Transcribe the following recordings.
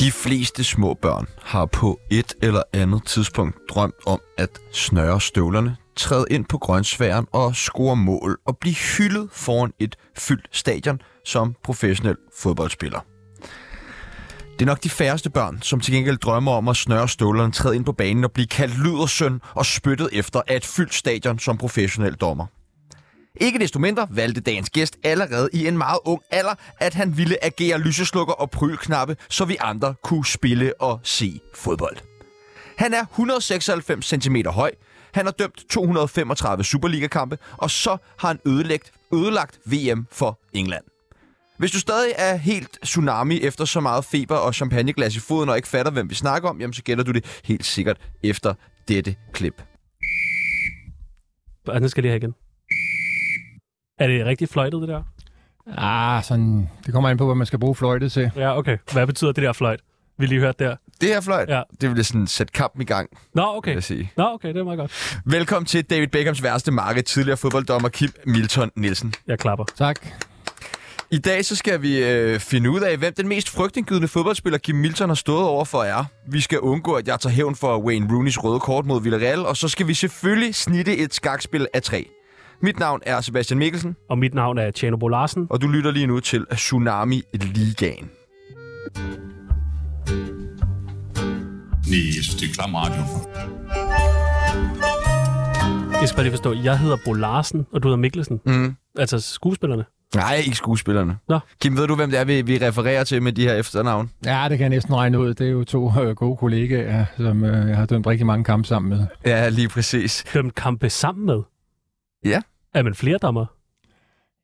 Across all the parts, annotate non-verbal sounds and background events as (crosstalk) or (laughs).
De fleste små børn har på et eller andet tidspunkt drømt om at snøre støvlerne, træde ind på grøntsværen og score mål og blive hyldet foran et fyldt stadion som professionel fodboldspiller. Det er nok de færreste børn, som til gengæld drømmer om at snøre støvlerne, træde ind på banen og blive kaldt lydersøn og spyttet efter af et fyldt stadion som professionel dommer. Ikke desto mindre valgte dagens gæst allerede i en meget ung alder, at han ville agere lyseslukker og prylknappe, så vi andre kunne spille og se fodbold. Han er 196 cm høj, han har dømt 235 Superliga-kampe, og så har han ødelagt, ødelagt VM for England. Hvis du stadig er helt tsunami efter så meget feber og champagneglas i foden og ikke fatter, hvem vi snakker om, jamen så gætter du det helt sikkert efter dette klip. Og den skal lige have igen. Er det rigtig fløjtet, det der? Ah, sådan, det kommer an på, hvad man skal bruge fløjtet til. Ja, okay. Hvad betyder det der fløjt? Vi lige hørt der. Det her fløjt, Ja. det ville sådan sætte kampen i gang, Nå, vil okay. jeg sige. Nå, okay, det er meget godt. Velkommen til David Beckhams værste marked, tidligere fodbolddommer Kim Milton Nielsen. Jeg klapper. Tak. I dag så skal vi øh, finde ud af, hvem den mest frygtindgydende fodboldspiller Kim Milton har stået over for er. Vi skal undgå, at jeg tager hævn for Wayne Rooneys røde kort mod Villarreal, og så skal vi selvfølgelig snitte et skakspil af tre. Mit navn er Sebastian Mikkelsen, Og mit navn er Tjano Bo Larsen. og du lytter lige nu til Tsunami Ligaen. Nej, jeg synes, det er klam radio. Jeg skal bare lige forstå, jeg hedder Bo Larsen, og du hedder Mikkelsen. Mm. Altså skuespillerne. Nej, ikke skuespillerne. Nå. Kim, ved du, hvem det er, vi, vi refererer til med de her efternavn? Ja, det kan jeg næsten regne ud. Det er jo to øh, gode kollegaer, som øh, jeg har dømt rigtig mange kampe sammen med. Ja, lige præcis. Dømt kampe sammen med. Ja. Er man flere dommer?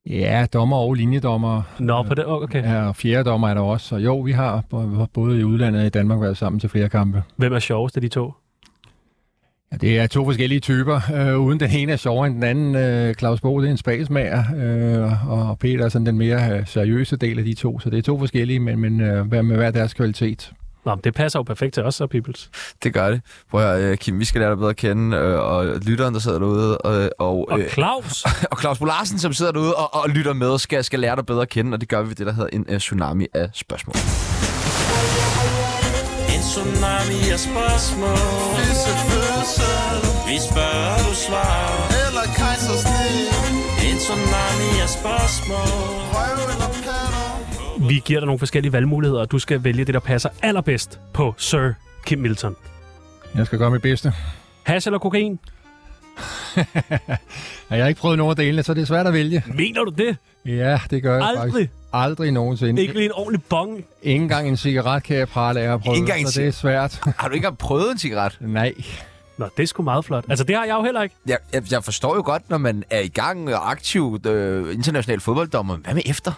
Ja, dommer og linjedommer. Nå, på det. Okay. Ja, og fjerde dommer er der også. Så jo, vi har både i udlandet og i Danmark været sammen til flere kampe. Hvem er sjovest af de to? Ja, det er to forskellige typer. Øh, uden den ene er sjovere end den anden. Øh, Claus Bo, det er en spasmager, øh, og Peter er sådan den mere øh, seriøse del af de to. Så det er to forskellige, men, men øh, med hver deres kvalitet. Nå, men det passer jo perfekt til os, så Peoples. Det gør det. Prøv at høre, øh, Kim, vi skal lære dig bedre at kende, øh, og lytteren, der sidder derude, og, og, Og øh, Claus! (laughs) og Claus Bo Larsen, som sidder derude og, og lytter med, skal, skal lære dig bedre at kende, og det gør vi ved det, der hedder en uh, tsunami af spørgsmål. En tsunami af spørgsmål Visse fødsel Vi spørger, du svarer eller kejsersnit En tsunami af spørgsmål Røv eller patter Vi giver dig nogle forskellige valgmuligheder, og du skal vælge det, der passer allerbedst på Sir Kim Milton. Jeg skal gøre mit bedste. Hash eller kokain? (laughs) Jeg har ikke prøvet nogen af delene, så det er svært at vælge. Mener du det? Ja, det gør jeg Aldrig? faktisk. Aldrig nogensinde. Ikke lige en ordentlig bong? Ikke engang en cigaret kan jeg prale af at prøve, Ikke engang en så det er svært. (laughs) Har du ikke engang prøvet en cigaret? Nej. Nå, det er sgu meget flot. Altså, det har jeg jo heller ikke. Jeg, jeg, jeg forstår jo godt, når man er i gang og aktiv øh, international fodbolddommer. Hvad med efter?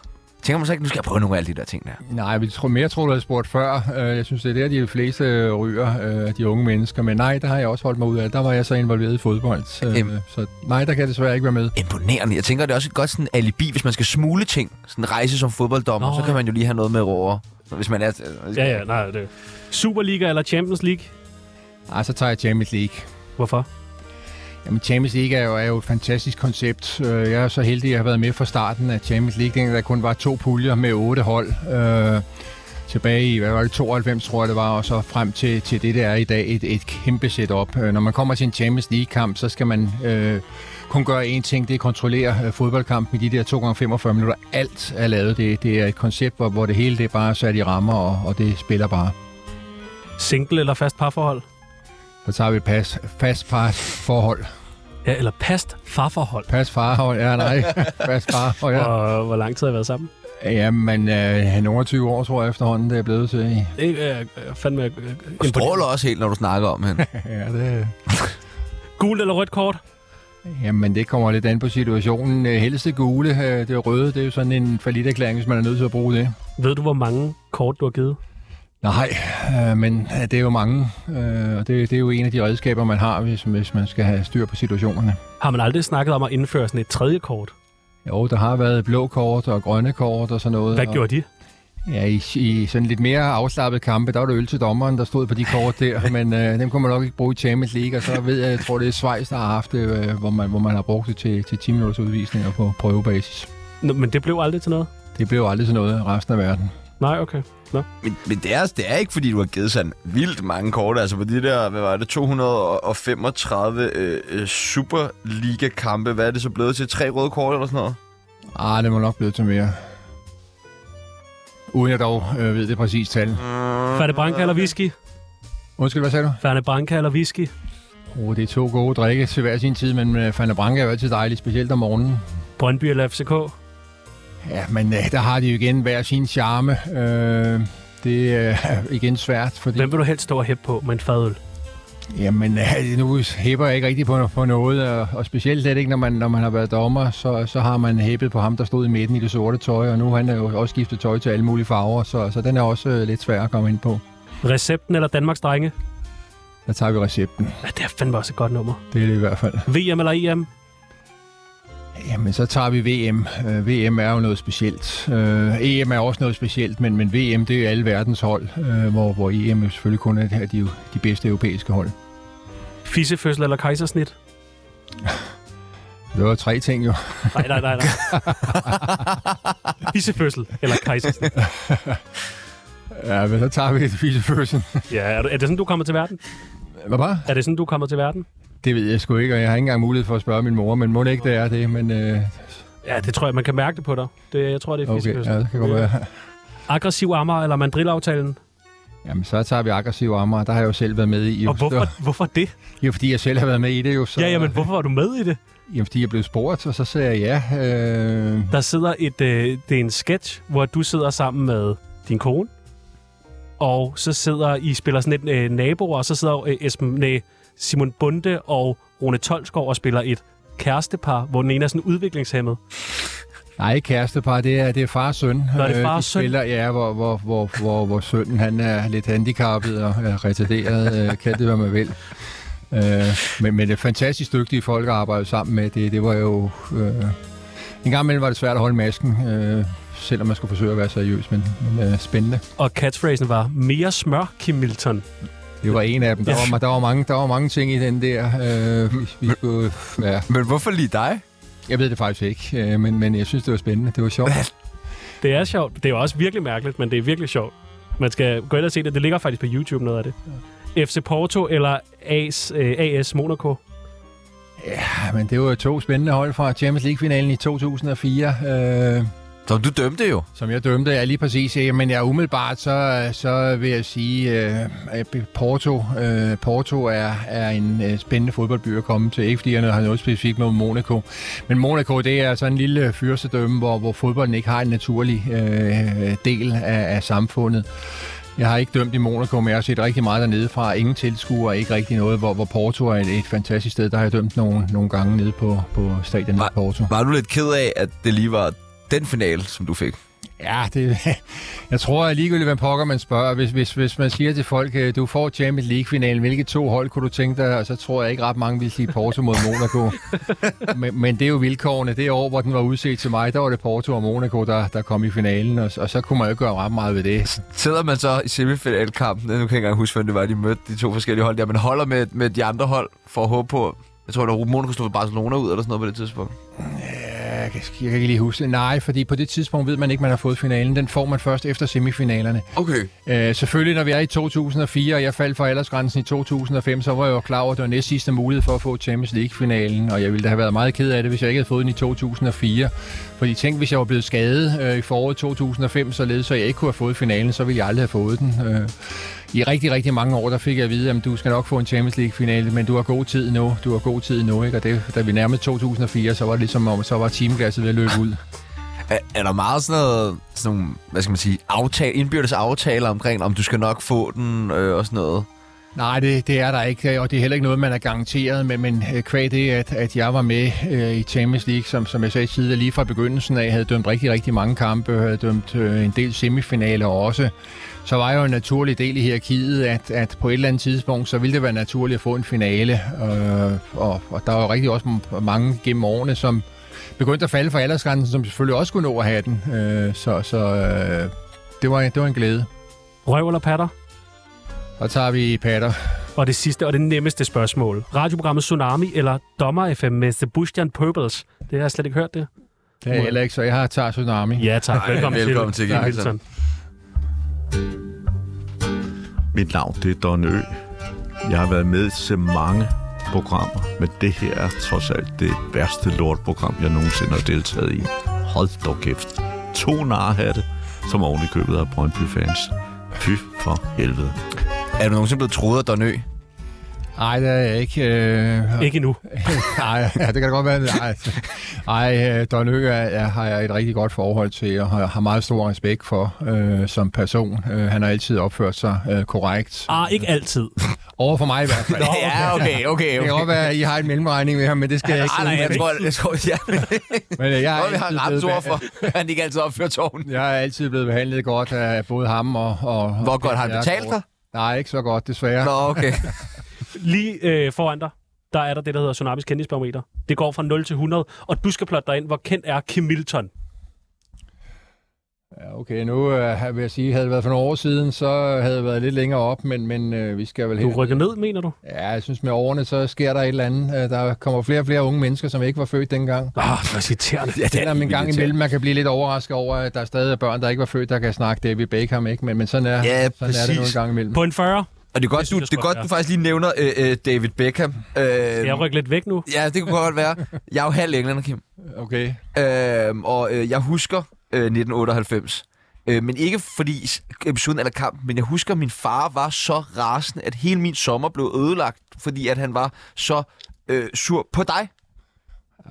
Tænker man så ikke, nu skal jeg prøve nogle af alle de der ting der? Nej, vi tror mere, tror du havde spurgt før. Øh, Jeg synes, det er der, de fleste ryger, øh, de unge mennesker. Men nej, der har jeg også holdt mig ud af. Der var jeg så involveret i fodbold. Så, Jamen. så nej, der kan jeg desværre ikke være med. Imponerende. Jeg tænker, det er også et godt sådan alibi, hvis man skal smule ting. Sådan en rejse som fodbolddommer, Nå, så kan man jo lige have noget med over. Hvis man er... Ja, ja, nej, det Superliga eller Champions League? Ej, så tager jeg Champions League. Hvorfor? Jamen, Champions League er jo, er jo et fantastisk koncept. Øh, Jeg er så heldig, at jeg har været med fra starten af Champions League, dengang der kun var to puljer med otte hold. Øh, tilbage i, hvad var det, 92 tror jeg det var, og så frem til, til det, der er i dag, et, et kæmpe setup. Øh, Når man kommer til en Champions League-kamp, så skal man øh, kun gøre én ting, det er kontrollere øh, fodboldkampen i de der 2 gange 45 minutter. Alt er lavet. Det, det er et koncept, hvor, hvor det hele det er bare sat i rammer, og, og det spiller bare. Single eller fast parforhold? Så tager vi pas, fast pas forhold. Ja, eller past farforhold. Pas farhold, ja nej. (laughs) Fast farhold, ja. Og hvor lang tid har I været sammen? Jamen, øh, nogle 20 år, tror jeg efterhånden, det er blevet til. Det er øh, fandme øh, Du stråler også helt, når du snakker om hende. (laughs) Ja, det, (laughs) Gult eller rødt kort? jamen, det kommer lidt an på situationen. Øh, Helst det gule, øh, det røde, det er jo sådan en erklæring, hvis man er nødt til at bruge det. Ved du, hvor mange kort du har givet? Nej, øh, men øh, det er jo mange, øh, og det, det er jo en af de redskaber, man har, hvis, hvis man skal have styr på situationerne. Har man aldrig snakket om at indføre sådan et tredje kort? Jo, der har været blå kort og grønne kort og sådan noget. Hvad og, gjorde de? Ja, i, i sådan lidt mere afslappet kampe, der var det øl til dommeren, der stod på de kort der, (laughs) men øh, dem kunne man nok ikke bruge i Champions League, og så ved jeg, jeg tror det er Schweiz, der har haft det, øh, hvor, man, hvor man har brugt det til, til 10 minutters udvisninger på prøvebasis. Nå, men det blev aldrig til noget? Det blev aldrig sådan noget i resten af verden. Nej, okay. Nå. Men, men det, er, det er ikke, fordi du har givet sådan vildt mange kort. Altså på de der, hvad var det, 235 øh, øh, Superliga-kampe. Hvad er det så blevet til? Tre røde kort eller sådan noget? Ah, det må nok blive til mere. Uden jeg dog øh, ved det præcis tal. Færne Branca eller whisky? Undskyld, hvad sagde du? Færne Branca eller whisky? Oh, det er to gode drikke til hver sin tid, men øh, Fanta Branca er jo altid dejligt, specielt om morgenen. Brøndby eller FCK? Ja, men øh, der har de jo igen hver sin charme. Øh, det er igen svært, fordi... Hvem vil du helst stå og hæppe på med en fadøl? Jamen, øh, nu hæpper jeg ikke rigtig på, på noget, og, og specielt slet ikke, når man, når man har været dommer, så, så har man hæppet på ham, der stod i midten i det sorte tøj, og nu han er jo også skiftet tøj til alle mulige farver, så, så den er også øh, lidt svær at komme ind på. Recepten eller Danmarks drenge? Der tager vi recepten. Ja, det er fandme også et godt nummer. Det er det i hvert fald. VM eller EM? Jamen, så tager vi VM. Øh, VM er jo noget specielt. Øh, EM er også noget specielt, men, men VM, det er alle verdens hold, øh, hvor, hvor EM jo selvfølgelig kun er, de, jo de bedste europæiske hold. Fissefødsel eller kejsersnit? Det var tre ting jo. Nej, nej, nej, nej. (laughs) Fissefødsel eller kejsersnit? Ja, men så tager vi et fisefødsel. Ja, er, du, er det sådan, du kommer til verden? Hvad var? Er det sådan, du kommer til verden? Det ved jeg sgu ikke, og jeg har ikke engang mulighed for at spørge min mor, men må det ikke, det er det, men øh, Ja, det tror jeg, man kan mærke det på dig. Det, jeg tror, det er okay, fissefødsel. ja, det kan godt være. Aggressiv Amager eller mandrillaftalen? Jamen, så tager vi aggressiv Amager, der har jeg jo selv været med i. Jo. Og hvorfor, hvorfor det? Jo, fordi jeg selv har været med i det jo. Så, Ja, jamen, hvorfor var du med i det? Jamen, fordi jeg blev spurgt, og så sagde jeg ja. Øh, Der sidder et, øh, det er en sketch, hvor du sidder sammen med din kone, og så sidder I spiller sådan et øh, naboer, og så sidder øh, Esben, nej, Simon Bunde og Rune Tolskov og spiller et kærestepar, hvor den ene er sådan udviklingshemmet. Nej, ikke kærestepar, det er, det er far og søn. Nå, det er Øh, far og søn. Spiller, ja, hvor, hvor, hvor, hvor, hvor sønnen han er lidt handicappet og er retarderet, øh, kan det hvad man vil. Øh, men, men det er fantastisk dygtige folk at arbejde sammen med. Det, det var jo... Øh, en gang imellem var det svært at holde masken, øh, selvom man skulle forsøge at være seriøs, men, men øh, spændende. Og catchphrasen var, mere smør, Kim Milton. Det var en af dem. Der, Ja. var, der, var, mange, der var mange ting i den der. Øh, vi, vi skulle, ja. Men hvorfor lige dig? Jeg ved det faktisk ikke, øh, men, men jeg synes, det var spændende. Det var sjovt. Det er sjovt. Det er også virkelig mærkeligt, men det er virkelig sjovt. Man skal gå ind og se det. Det ligger faktisk på YouTube, noget af det. FC Porto eller AS, øh, AS Monaco? Ja, men det var jo to spændende hold fra Champions League-finalen i 2004. Øh, Så du dømte jo. Som jeg dømte, ja, lige præcis. Ja, men jeg umiddelbart, så, så vil jeg sige, øh, at Porto, øh, Porto er, er en øh, spændende fodboldby at komme til. Ikke fordi jeg har noget specifikt med Monaco. Men Monaco, det er sådan en lille fyrstedømme, hvor, hvor fodbolden ikke har en naturlig øh, del af, af samfundet. Jeg har ikke dømt i Monaco, men jeg har set rigtig meget dernede fra. Ingen tilskuere, ikke rigtig noget, hvor, hvor Porto er et, et fantastisk sted. Der har jeg dømt nogle, nogle gange nede på, på stadion i Var- Porto. Var du lidt ked af, at det lige var den finale, som du fik? Ja, det, (laughs) jeg tror at ligegyldigt, pokker man spørger. Hvis, hvis, hvis man siger til folk, øh, du får Champions League-finalen, hvilke to hold kunne du tænke dig? Og så tror jeg ikke ret mange vil sige Porto mod Monaco. (laughs) men, men det er jo vilkårene. Det år, hvor den var udset til mig, der var det Porto og Monaco, der, der kom i finalen. Og, og så kunne man jo ikke gøre ret meget ved det. Sidder man så i semifinalkampen, nu kan jeg ikke engang huske, hvem det var, de mødte de to forskellige hold der, men holder med, med de andre hold for at håbe på, jeg tror, der Monaco for Barcelona ud, eller sådan noget på det tidspunkt. Ja, Jeg kan, jeg kan ikke lige huske det. Nej, fordi på det tidspunkt ved man ikke, man har fået finalen. Den får man først efter semifinalerne. Okay. Øh, selvfølgelig, når vi er i 2004, og jeg faldt for aldersgrænsen i 2005, så var jeg jo klar over, at det var næst sidste mulighed for at få Champions League-finalen, og jeg ville da have været meget ked af det, hvis jeg ikke havde fået den i 2004. Fordi tænk, hvis jeg var blevet skadet øh, i foråret 2005, således så jeg ikke kunne have fået finalen, så ville jeg aldrig have fået den. Øh, I rigtig, rigtig mange år, der fik jeg at vide, at du skal nok få en Champions League-finale, men du har god tid nu, du har god tid nu, ikke? Og det, da vi nærmede 2004, så var det ligesom om, så var teamglasset ved at løbe ud. (laughs) Er, er der meget sådan noget, sådan nogle, hvad skal man sige, aftale, indbyrdes aftaler omkring, om du skal nok få den øh, og sådan noget? Nej, det, det er der ikke, og det er heller ikke noget, man er garanteret, men, øh, men kvæg det, at, at jeg var med øh, i Champions League, som, som jeg sagde tidligere, lige fra begyndelsen af, havde dømt rigtig, rigtig mange kampe, havde dømt øh, en del semifinaler også, så var jeg jo en naturlig del i hierarkiet, at, at på et eller andet tidspunkt, så ville det være naturligt at få en finale, øh, og, og der var jo rigtig også mange gennem årene, som begyndte at falde for aldersgrænsen, som selvfølgelig også kunne nå at have den, øh, så... så øh, det var, det var en glæde. Røv eller patter? Og tager vi patter. Og det sidste og det nemmeste spørgsmål. Radioprogrammet Tsunami eller Dommer FM med Sebastian Purples? Det har jeg slet ikke hørt det. Det er heller ikke, så jeg har tager tsunami. Ja, tak. Velkommen, velkommen til, Kim Hilton. Mit navn det er Don Ø. Jeg har været med til mange programmer, men det her er trods alt det værste lortprogram, jeg nogensinde har deltaget i. Hold dog kæft. To narhatte, som oven i købet af Brøndby-fans. Fy for helvede. Er du nogensinde blevet troet af Donø? Nej, det er jeg ikke. Øh, Ikke endnu. (laughs) Nej, ja, det kan da godt være. Nej, Ej, øh, Don Ø er, er, har jeg et rigtig godt forhold til, og har, har meget stor respekt for øh, som person. Øh, han har altid opført sig øh, korrekt. Ah, ikke altid. (laughs) Over for mig i hvert fald. Nå, Ja, okay, okay. Det kan godt være, at I har en mellemregning med ham, men det skal jeg ikke Nej, nej, jeg tror, jeg tror, jeg, (laughs) Men øh, jeg, er jeg, har altid ret blevet ord for, han ikke altid opfører tårnen. jeg er altid blevet behandlet godt af både ham og... og Hvor og godt har han betalt godt. dig? Nej, ikke så godt, desværre. Nå, okay. (laughs) Lige øh, foran dig, der er der det, der hedder Tsunamis kendisbarometer. Det går fra 0 til 100, og du skal plotte dig ind, hvor kendt er Kim Milton. Ja, okay, nu øh, vil jeg sige, havde det været for nogle år siden, så havde det været lidt længere op, men, men øh, vi skal vel Du rykker ned, mener du? Ja, jeg synes med årene, så sker der et eller andet. Øh, Der kommer flere og flere unge mennesker, som ikke var født dengang. Ah, det er irriterende. Ja, det Selvom en gang imellem, man kan blive lidt overrasket over, at der stadig er børn, der ikke var født, der kan snakke David Beckham, ikke? Men, men sådan, er, Ja, sådan er det nu en præcis. gang imellem. På en 40. Og det er godt, Det du, det er godt, du faktisk lige nævner øh, øh, David Beckham. Øh, Skal jeg rykke lidt væk nu? Ja, det kunne godt være. Jeg er jo halv englænder, Kim. Okay. Øh, og øh, jeg husker øh, 1998. Øh, men ikke fordi episoden eller kampen, men jeg husker, at min far var så rasende, at hele min sommer blev ødelagt, fordi at han var så øh, sur på dig.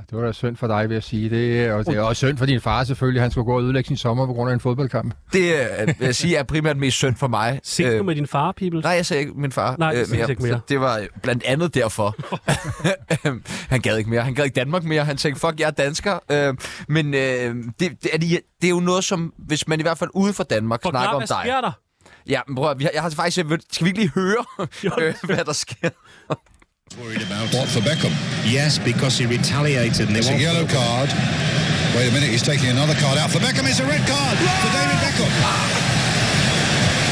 Det var da synd for dig, vil jeg sige. Det, og det er også synd for din far selvfølgelig. Han skulle gå og ødelægge sin sommer på grund af en fodboldkamp. Det øh, vil jeg sige er primært mest synd for mig. Ses Øh, du med din far, People? Nej, jeg sagde ikke min far Nej, det ses ikke mere. Så det var øh, blandt andet derfor. (laughs) han gad ikke mere. Han gad ikke Danmark mere. Han tænkte, fuck, jeg er dansker. Øh, men øh, det, det, er, det er jo noget, som hvis man i hvert fald uden for Danmark snakker Forklar, om hvad dig. sker der? Ja, men prøv, har, jeg har faktisk... Skal vi ikke lige høre, (laughs) øh, hvad der sker? Worried about What for Beckham? Yes, because he retaliated. And they It's a yellow card. Wait a minute, he's taking another card out for Beckham. It's a red card for David Beckham.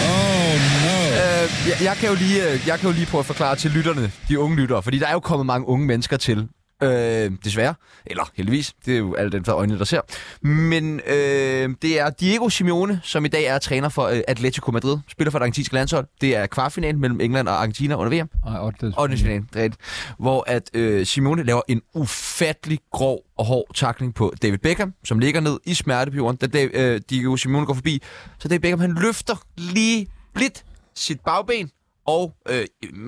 Oh no. Øh, jeg, jeg, kan jo lige, øh, jeg kan jo lige prøve at forklare til lytterne, de unge lyttere, fordi der er jo kommet mange unge mennesker til. Øh, desværre. Eller heldigvis. Det er jo alle dem, der øjnene, der ser. Men øh, det er Diego Simeone, som i dag er træner for øh, Atletico Madrid. Spiller for det argentinske landshold. Det er kvartfinalen mellem England og Argentina under VM. Og det, Og det er rigtigt. Hvor at øh, Simone laver en ufattelig grov og hård takling på David Beckham, som ligger ned i smertepiveren, da Dave, øh, Diego Simone går forbi. Så David Beckham, han løfter lige blidt sit bagben, og øh,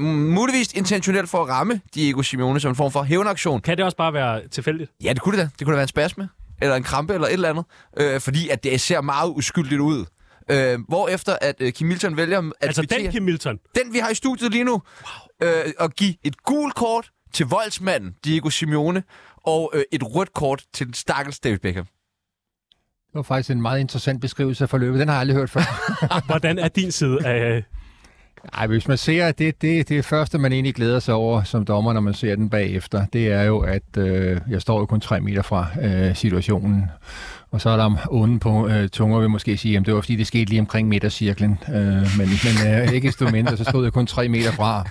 muligvis intentionelt for at ramme Diego Simeone som en form for hævnaktion. Kan det også bare være tilfældigt? Ja, det kunne det da. Det kunne da være en spasme, eller en krampe, eller et eller andet. Øh, fordi at det ser meget uskyldigt ud. Øh, hvorefter at øh, Kim Milton vælger at Altså kvittere- den Kim Milton. den, vi har i studiet lige nu, wow. øh, at give et gult kort til voldsmanden Diego Simeone, og øh, et rødt kort til den stakkels David Beckham. det var faktisk en meget interessant beskrivelse af forløbet. Den har jeg aldrig hørt før. (laughs) Hvordan er din side af... Ej, hvis man ser, at det, det, det første, man egentlig glæder sig over som dommer, når man ser den bagefter, det er jo, at øh, jeg står jo kun tre meter fra øh, situationen. Og så er der onde på øh, tunger, vil måske sige, at det var fordi, det skete lige omkring midtercirklen. Øh, men men øh, ikke desto mindre, så stod jeg kun tre meter fra.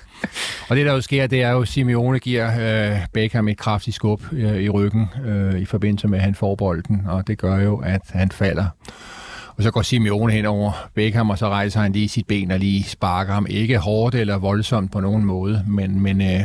Og det, der jo sker, det er jo, at Simeone giver øh, Beckham et kraftigt skub øh, i ryggen øh, i forbindelse med, at han får bolden. Og det gør jo, at han falder. Og så går Simeone hen over Beckham, og så rejser han lige sit ben og lige sparker ham. Ikke hårdt eller voldsomt på nogen måde, men, men øh,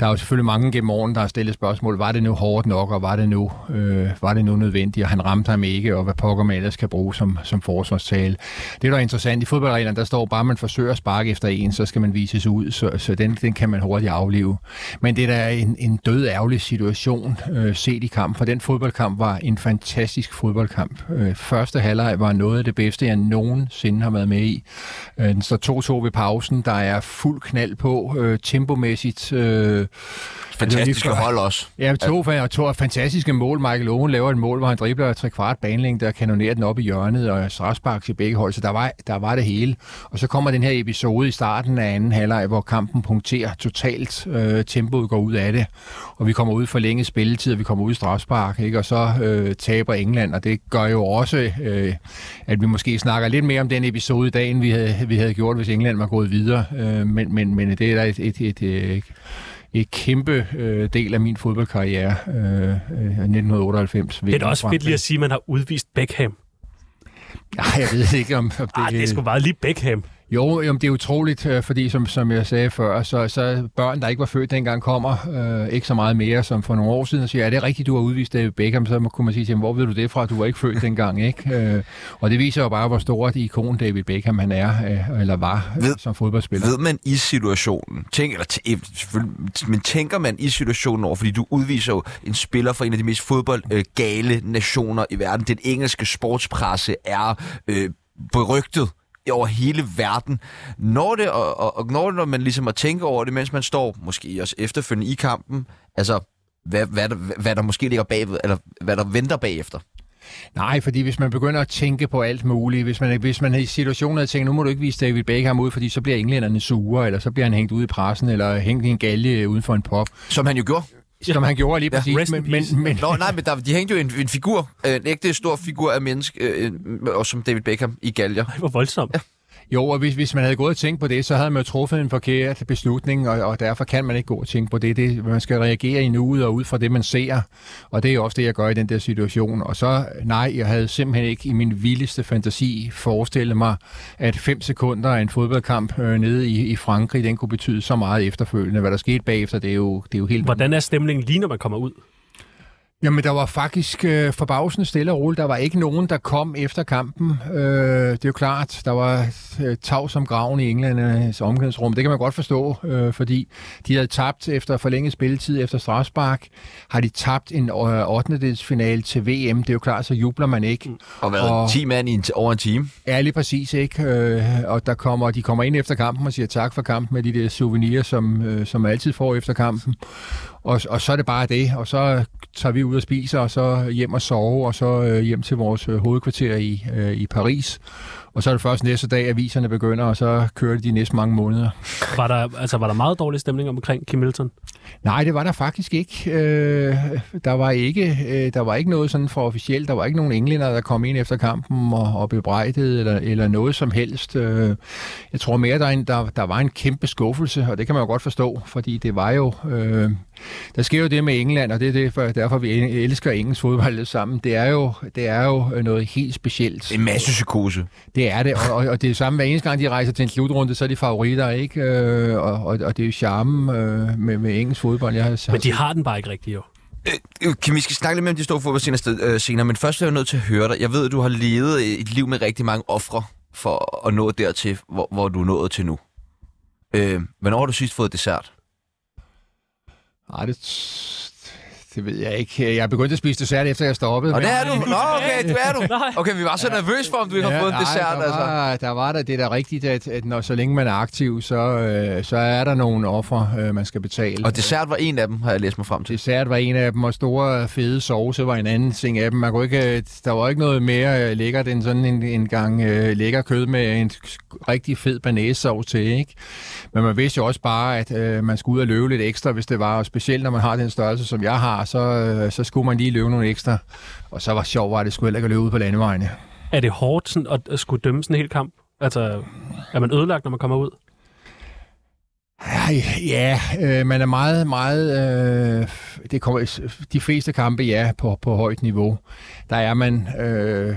der er jo selvfølgelig mange gennem årene, der har stillet spørgsmål. Var det nu hårdt nok, og var det nu, øh, var det nu nødvendigt? Og han ramte ham ikke, og hvad pokker man ellers kan bruge som, som forsvarstale. Det, der er interessant i fodboldreglerne, der står bare, at man forsøger at sparke efter en, så skal man vises ud, så, så den, den kan man hurtigt aflive. Men det der er en, en død ærgerlig situation øh, set i kamp, for den fodboldkamp var en fantastisk fodboldkamp. Øh, første halvleg var noget af det bedste, jeg nogensinde har været med i. Øh, den står 2-2 ved pausen, der er fuld knald på, øh, tempomæssigt. Øh, Fantastiske lige før. hold også. Ja, to, ja. to fantastiske mål. Michael Owen laver et mål, hvor han dribler tre kvart banelængde og kanonerer den op i hjørnet, og strafspark til begge hold, så der var, der var det hele. Og så kommer den her episode i starten af anden halvleg, hvor kampen punkterer totalt. Øh, tempoet går ud af det, og vi kommer ud for længe spilletid, og vi kommer ud i strafspark, ikke? og så øh, taber England, og det gør jo også, øh, at vi måske snakker lidt mere om den episode i dag, end vi havde, vi havde gjort, hvis England var gået videre. Øh, men, men, men det er da et, et, et, et et kæmpe øh, del af min fodboldkarriere øh, øh, 1998. Det er da også fedt lige at sige, at man har udvist Beckham. Nej, jeg ved ikke, om, om det... Ej, det er sgu bare lige Beckham. Jo, jo, det er utroligt, øh, fordi som, som jeg sagde før, så, så børn, der ikke var født dengang, kommer øh, ikke så meget mere som for nogle år siden og siger, er det rigtigt, du har udvist David Beckham? Så kunne man sige til ham, hvor ved du det fra? Du var ikke født dengang, (laughs) ikke? Øh, og det viser jo bare, hvor stor et ikon David Beckham han er, øh, eller var øh, Ved- som fodboldspiller. Ved man i situationen, tænk, eller t- men tænker man i situationen over, fordi du udviser jo en spiller fra en af de mest fodboldgale nationer i verden. Den engelske sportspresse er øh, berygtet over hele verden. Når det, og, og, og når, det, når man ligesom at tænke over det, mens man står måske også efterfølgende i kampen, altså hvad, hvad, der, hvad der måske ligger bagved, eller hvad der venter bagefter. Nej, fordi hvis man begynder at tænke på alt muligt, hvis man, hvis man er i situationen og tænker, nu må du ikke vise David Beckham ud, fordi så bliver englænderne sure, eller så bliver han hængt ud i pressen, eller hængt i en galge uden for en pop, Som han jo gjorde. Som han gjorde lige Ja, præcis. rest in men, men, men, Nå, nej, men der, de hængte jo en, en figur, en ægte stor figur af menneske, øh, og som David Beckham i galger. Det var voldsomt. Ja. Jo, og hvis, hvis man havde gået og tænkt på det, så havde man jo truffet en forkert beslutning, og, og derfor kan man ikke gå og tænke på det. det. Man skal reagere i nuet og ud fra det, man ser, og det er også det, jeg gør i den der situation. Og så, nej, jeg havde simpelthen ikke i min vildeste fantasi forestillet mig, at fem sekunder af en fodboldkamp øh, nede i, i Frankrig, den kunne betyde så meget efterfølgende. Hvad der skete bagefter, det er jo, det er jo helt... Hvordan er stemningen lige, når man kommer ud? Jamen, der var faktisk øh, forbavsende stille og roligt. Der var ikke nogen, der kom efter kampen. Øh, det er jo klart, der var øh, tag som graven i Englands omklædningsrum. Det kan man godt forstå, øh, fordi de havde tabt efter forlænget spilletid efter strafspark. Har de tabt en øh, 8. final til VM, det er jo klart, så jubler man ikke. Og været Og- 10 mand i en, over en time. Ja, lige præcis, ikke? Øh, og der kommer, de kommer ind efter kampen og siger tak for kampen med de der souvenirer, som, øh, som man altid får efter kampen. Og, og så er det bare det, og så tager vi ud og spiser, og så hjem og sove, og så øh, hjem til vores øh, hovedkvarter i, øh, i Paris. Og så er det først næste dag, at aviserne begynder, og så kører det de næste mange måneder. Var der, altså, var der meget dårlig stemning omkring Kim Milton? Nej, det var der faktisk ikke. Øh, der, var ikke øh, der var ikke noget sådan for officielt. Der var ikke nogen englænder, der kom ind efter kampen og, og bebrejdede eller, eller noget som helst. Øh, jeg tror mere, der, er en, der, der var en kæmpe skuffelse, og det kan man jo godt forstå, fordi det var jo... Øh, der sker jo det med England, og det er det, for, derfor, vi elsker engelsk fodbold sammen. Det er jo, det er jo noget helt specielt. En masse psykose. Det er det, og, og, og det er samme hver eneste gang, de rejser til en slutrunde, så er de favoritter, ikke? Øh, og, og, og det er jo charmen øh, med, med engelsk fodbold. Jeg har, Men de har den bare ikke rigtigt, jo. Øh, Kim, vi skal snakke lidt mere om de store fodboldscener sted- øh, senere, men først er jeg nødt til at høre dig. Jeg ved, at du har levet et liv med rigtig mange ofre for at nå dertil, hvor, hvor du er nået til nu. Øh, hvornår har du sidst fået dessert? Nej, det, det ved jeg ikke. Jeg er begyndt at spise dessert, efter jeg stoppede. Og det er du? Nå, okay, det er du. Okay, vi var så nervøse for, om du ikke har fået en nej, dessert, der altså. var, der var der, det er da rigtigt, at, at når, så længe man er aktiv, så, øh, så er der nogle offer, øh, man skal betale. Og dessert var en af dem, har jeg læst mig frem til. Dessert var en af dem, og store fede sovse var en anden ting af dem. Man kunne ikke, øh, der var ikke noget mere øh, lækkert end sådan en, en gang øh, lækker kød med en rigtig fed banæssovs til, ikke? Men man vidste jo også bare, at øh, man skulle ud og løbe lidt ekstra, hvis det var, og specielt når man har den størrelse, som jeg har, så, øh, så skulle man lige løbe nogle ekstra. Og så var sjovt, var det skulle heller ikke at løbe ud på landevejene. Er det hårdt sådan, at, at skulle dømme sådan en hel kamp? Altså, er man ødelagt, når man kommer ud? Ej, Ja, øh, man er meget, meget... Øh, det kommer, de fleste kampe, ja, på, på højt niveau. Der er man øh,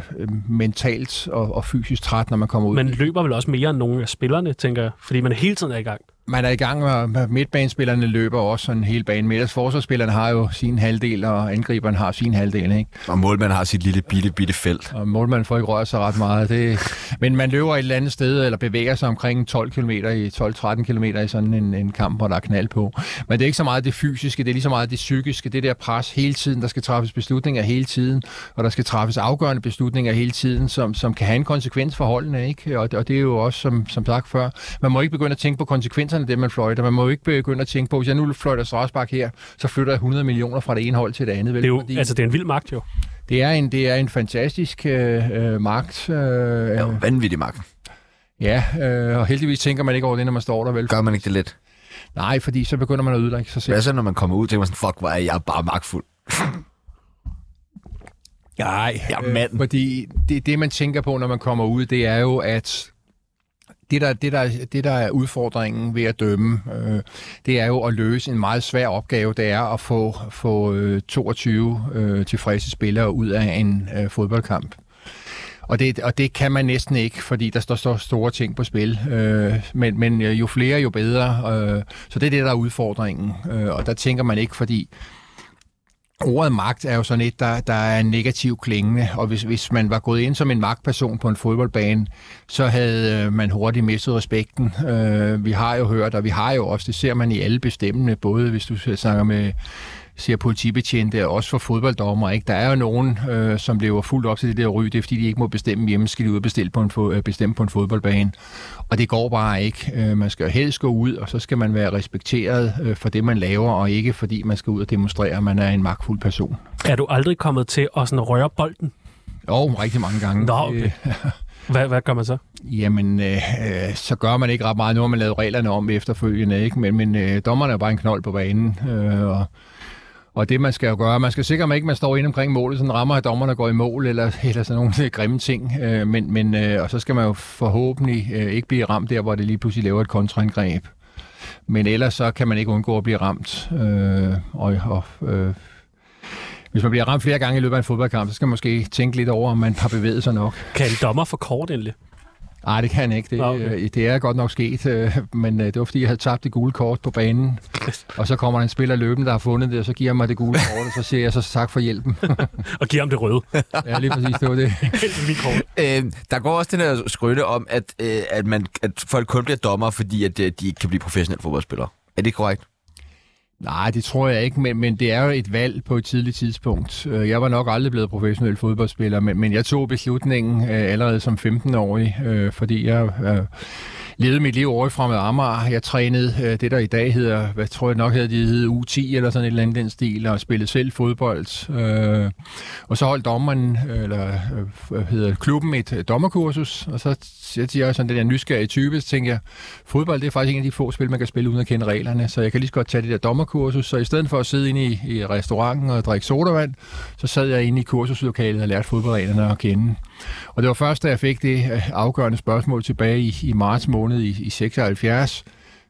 mentalt og, og fysisk træt, når man kommer ud. Man løber vel også mere end nogle af spillerne, tænker jeg, fordi man hele tiden er i gang. Man er i gang, og midtbanespillerne løber også sådan hele banen. Midt forsvarsspillerne har jo sin halvdel, og angriberen har sin halvdel, ikke? Og målmanden har sit lille bitte, bitte felt. Og målmanden får ikke rørt sig ret meget. Det, men man løber et eller andet sted, eller bevæger sig omkring 12 km i 12-13 km i sådan en, en kamp, hvor der er knald på. Men det er ikke så meget det fysiske, det er lige så meget det psykiske, det der pres hele tiden. Der skal træffes beslutninger hele tiden, og der skal træffes afgørende beslutninger hele tiden, som, som kan have en konsekvens for holdene. Ikke? Og, og det er jo også, som, som sagt før, man må ikke begynde at tænke på konsekvenser konsekvenserne af det, man fløjter. Man må ikke begynde at tænke på, hvis jeg nu fløjter Strasbak her, så flytter jeg 100 millioner fra det ene hold til det andet. Vel? Det er jo, Fordi altså, det er en vild magt jo. det, er en, det er en fantastisk øh, øh, magt. Øh, er jo vanvittig magt. ja, øh, og heldigvis tænker man ikke over det, når man står der, vel? Gør man ikke det lidt? Nej, fordi så begynder man at ødelægge sig selv. Hvad så, når man kommer ud, tænker man sådan, fuck, hvor er jeg bare magtfuld. Nej, er mand. Øh, fordi det, det, man tænker på, når man kommer ud, det er jo, at det der, det, der, det, der er udfordringen ved at dømme, øh, det er jo at løse en meget svær opgave. Det er at få, få øh, 22 øh, tilfredse spillere ud af en øh, fodboldkamp. Og det, og det kan man næsten ikke, fordi der står så store ting på spil. Øh, men, men øh, jo flere, jo bedre. Øh, så det er det, der er udfordringen. Øh, og der tænker man ikke, fordi ordet magt er jo sådan et, der, der er negativ klingende, og hvis, hvis man var gået ind som en magtperson på en fodboldbane, så havde øh, man hurtigt mistet respekten. Øh, vi har jo hørt, og vi har jo også, det ser man i alle bestemmende, både hvis du snakker med siger politibetjente, og også for fodbolddommer. Ikke? Der er jo nogen, øh, som lever fuldt op til det der ry, det er fordi, de ikke må bestemme hjemme, skal de ud og bestille på en, fo- øh, bestemme på en fodboldbane. Og det går bare ikke. Øh, man skal jo helst gå ud, og så skal man være respekteret øh, for det, man laver, og ikke fordi man skal ud og demonstrere, at man er en magtfuld person. Er du aldrig kommet til at sådan røre bolden? Jo, rigtig mange gange. Nå, okay. Øh, (laughs) Hvad, hvad gør man så? Jamen, øh, øh, så gør man ikke ret meget. Nu har man lavet reglerne om efterfølgende, ikke? Men, men øh, dommerne er bare en knold på banen. Øh, og, og det, man skal jo gøre, man skal sikre, at man ikke man står inde omkring målet, sådan rammer, at dommerne går i mål, eller, (laughs) eller sådan nogle øh, grimme ting. Øh, men, men, øh, og så skal man jo forhåbentlig øh, ikke blive ramt der, hvor det lige pludselig laver et kontraangreb. Men ellers så kan man ikke undgå at blive ramt. Øh, og, og øh, hvis man bliver ramt flere gange i løbet af en fodboldkamp, så skal man måske tænke lidt over, om man har bevæget sig nok. Kan en dommer for kort endelig? Nej, det kan han ikke. Det, okay. okay. det er godt nok sket, øh, men øh, det var fordi, jeg havde tabt det gule kort på banen. Og så kommer der en spiller løbende, der har fundet det, og så giver han mig det gule kort, og så siger jeg så tak for hjælpen. (laughs) Og giver ham det røde. (laughs) ja, lige præcis, det var det. (laughs) Øh, der går også den her skrøne om, at, øh, at, man, at folk kun bliver dommer, fordi at, øh, de ikke kan blive professionelle fodboldspillere. Er det korrekt? Nej, det tror jeg ikke, men, men det er jo et valg på et tidligt tidspunkt. Øh, jeg var nok aldrig blevet professionel fodboldspiller, men, men jeg tog beslutningen øh, allerede som 15-årig, øh, fordi jeg øh, levede mit liv over i med Amager. Jeg trænede øh, det, der i dag hedder, hvad tror jeg nok hedder, det hedder U10 eller sådan et eller andet den stil, og spillede selv fodbold. Øh, og så holdt dommeren, eller øh, hvad hedder klubben et øh, dommerkursus, og så siger jeg sådan den der nysgerrige type, så tænker jeg, fodbold det er faktisk en af de få spil, man kan spille uden at kende reglerne, så jeg kan lige så godt tage det der dommerkursus, så i stedet for at sidde inde i, i restauranten og drikke sodavand, så sad jeg inde i kursuslokalet og lærte fodboldreglerne at kende. Og det var først, da jeg fik det øh, afgørende spørgsmål tilbage i, i marts måned i, i 76,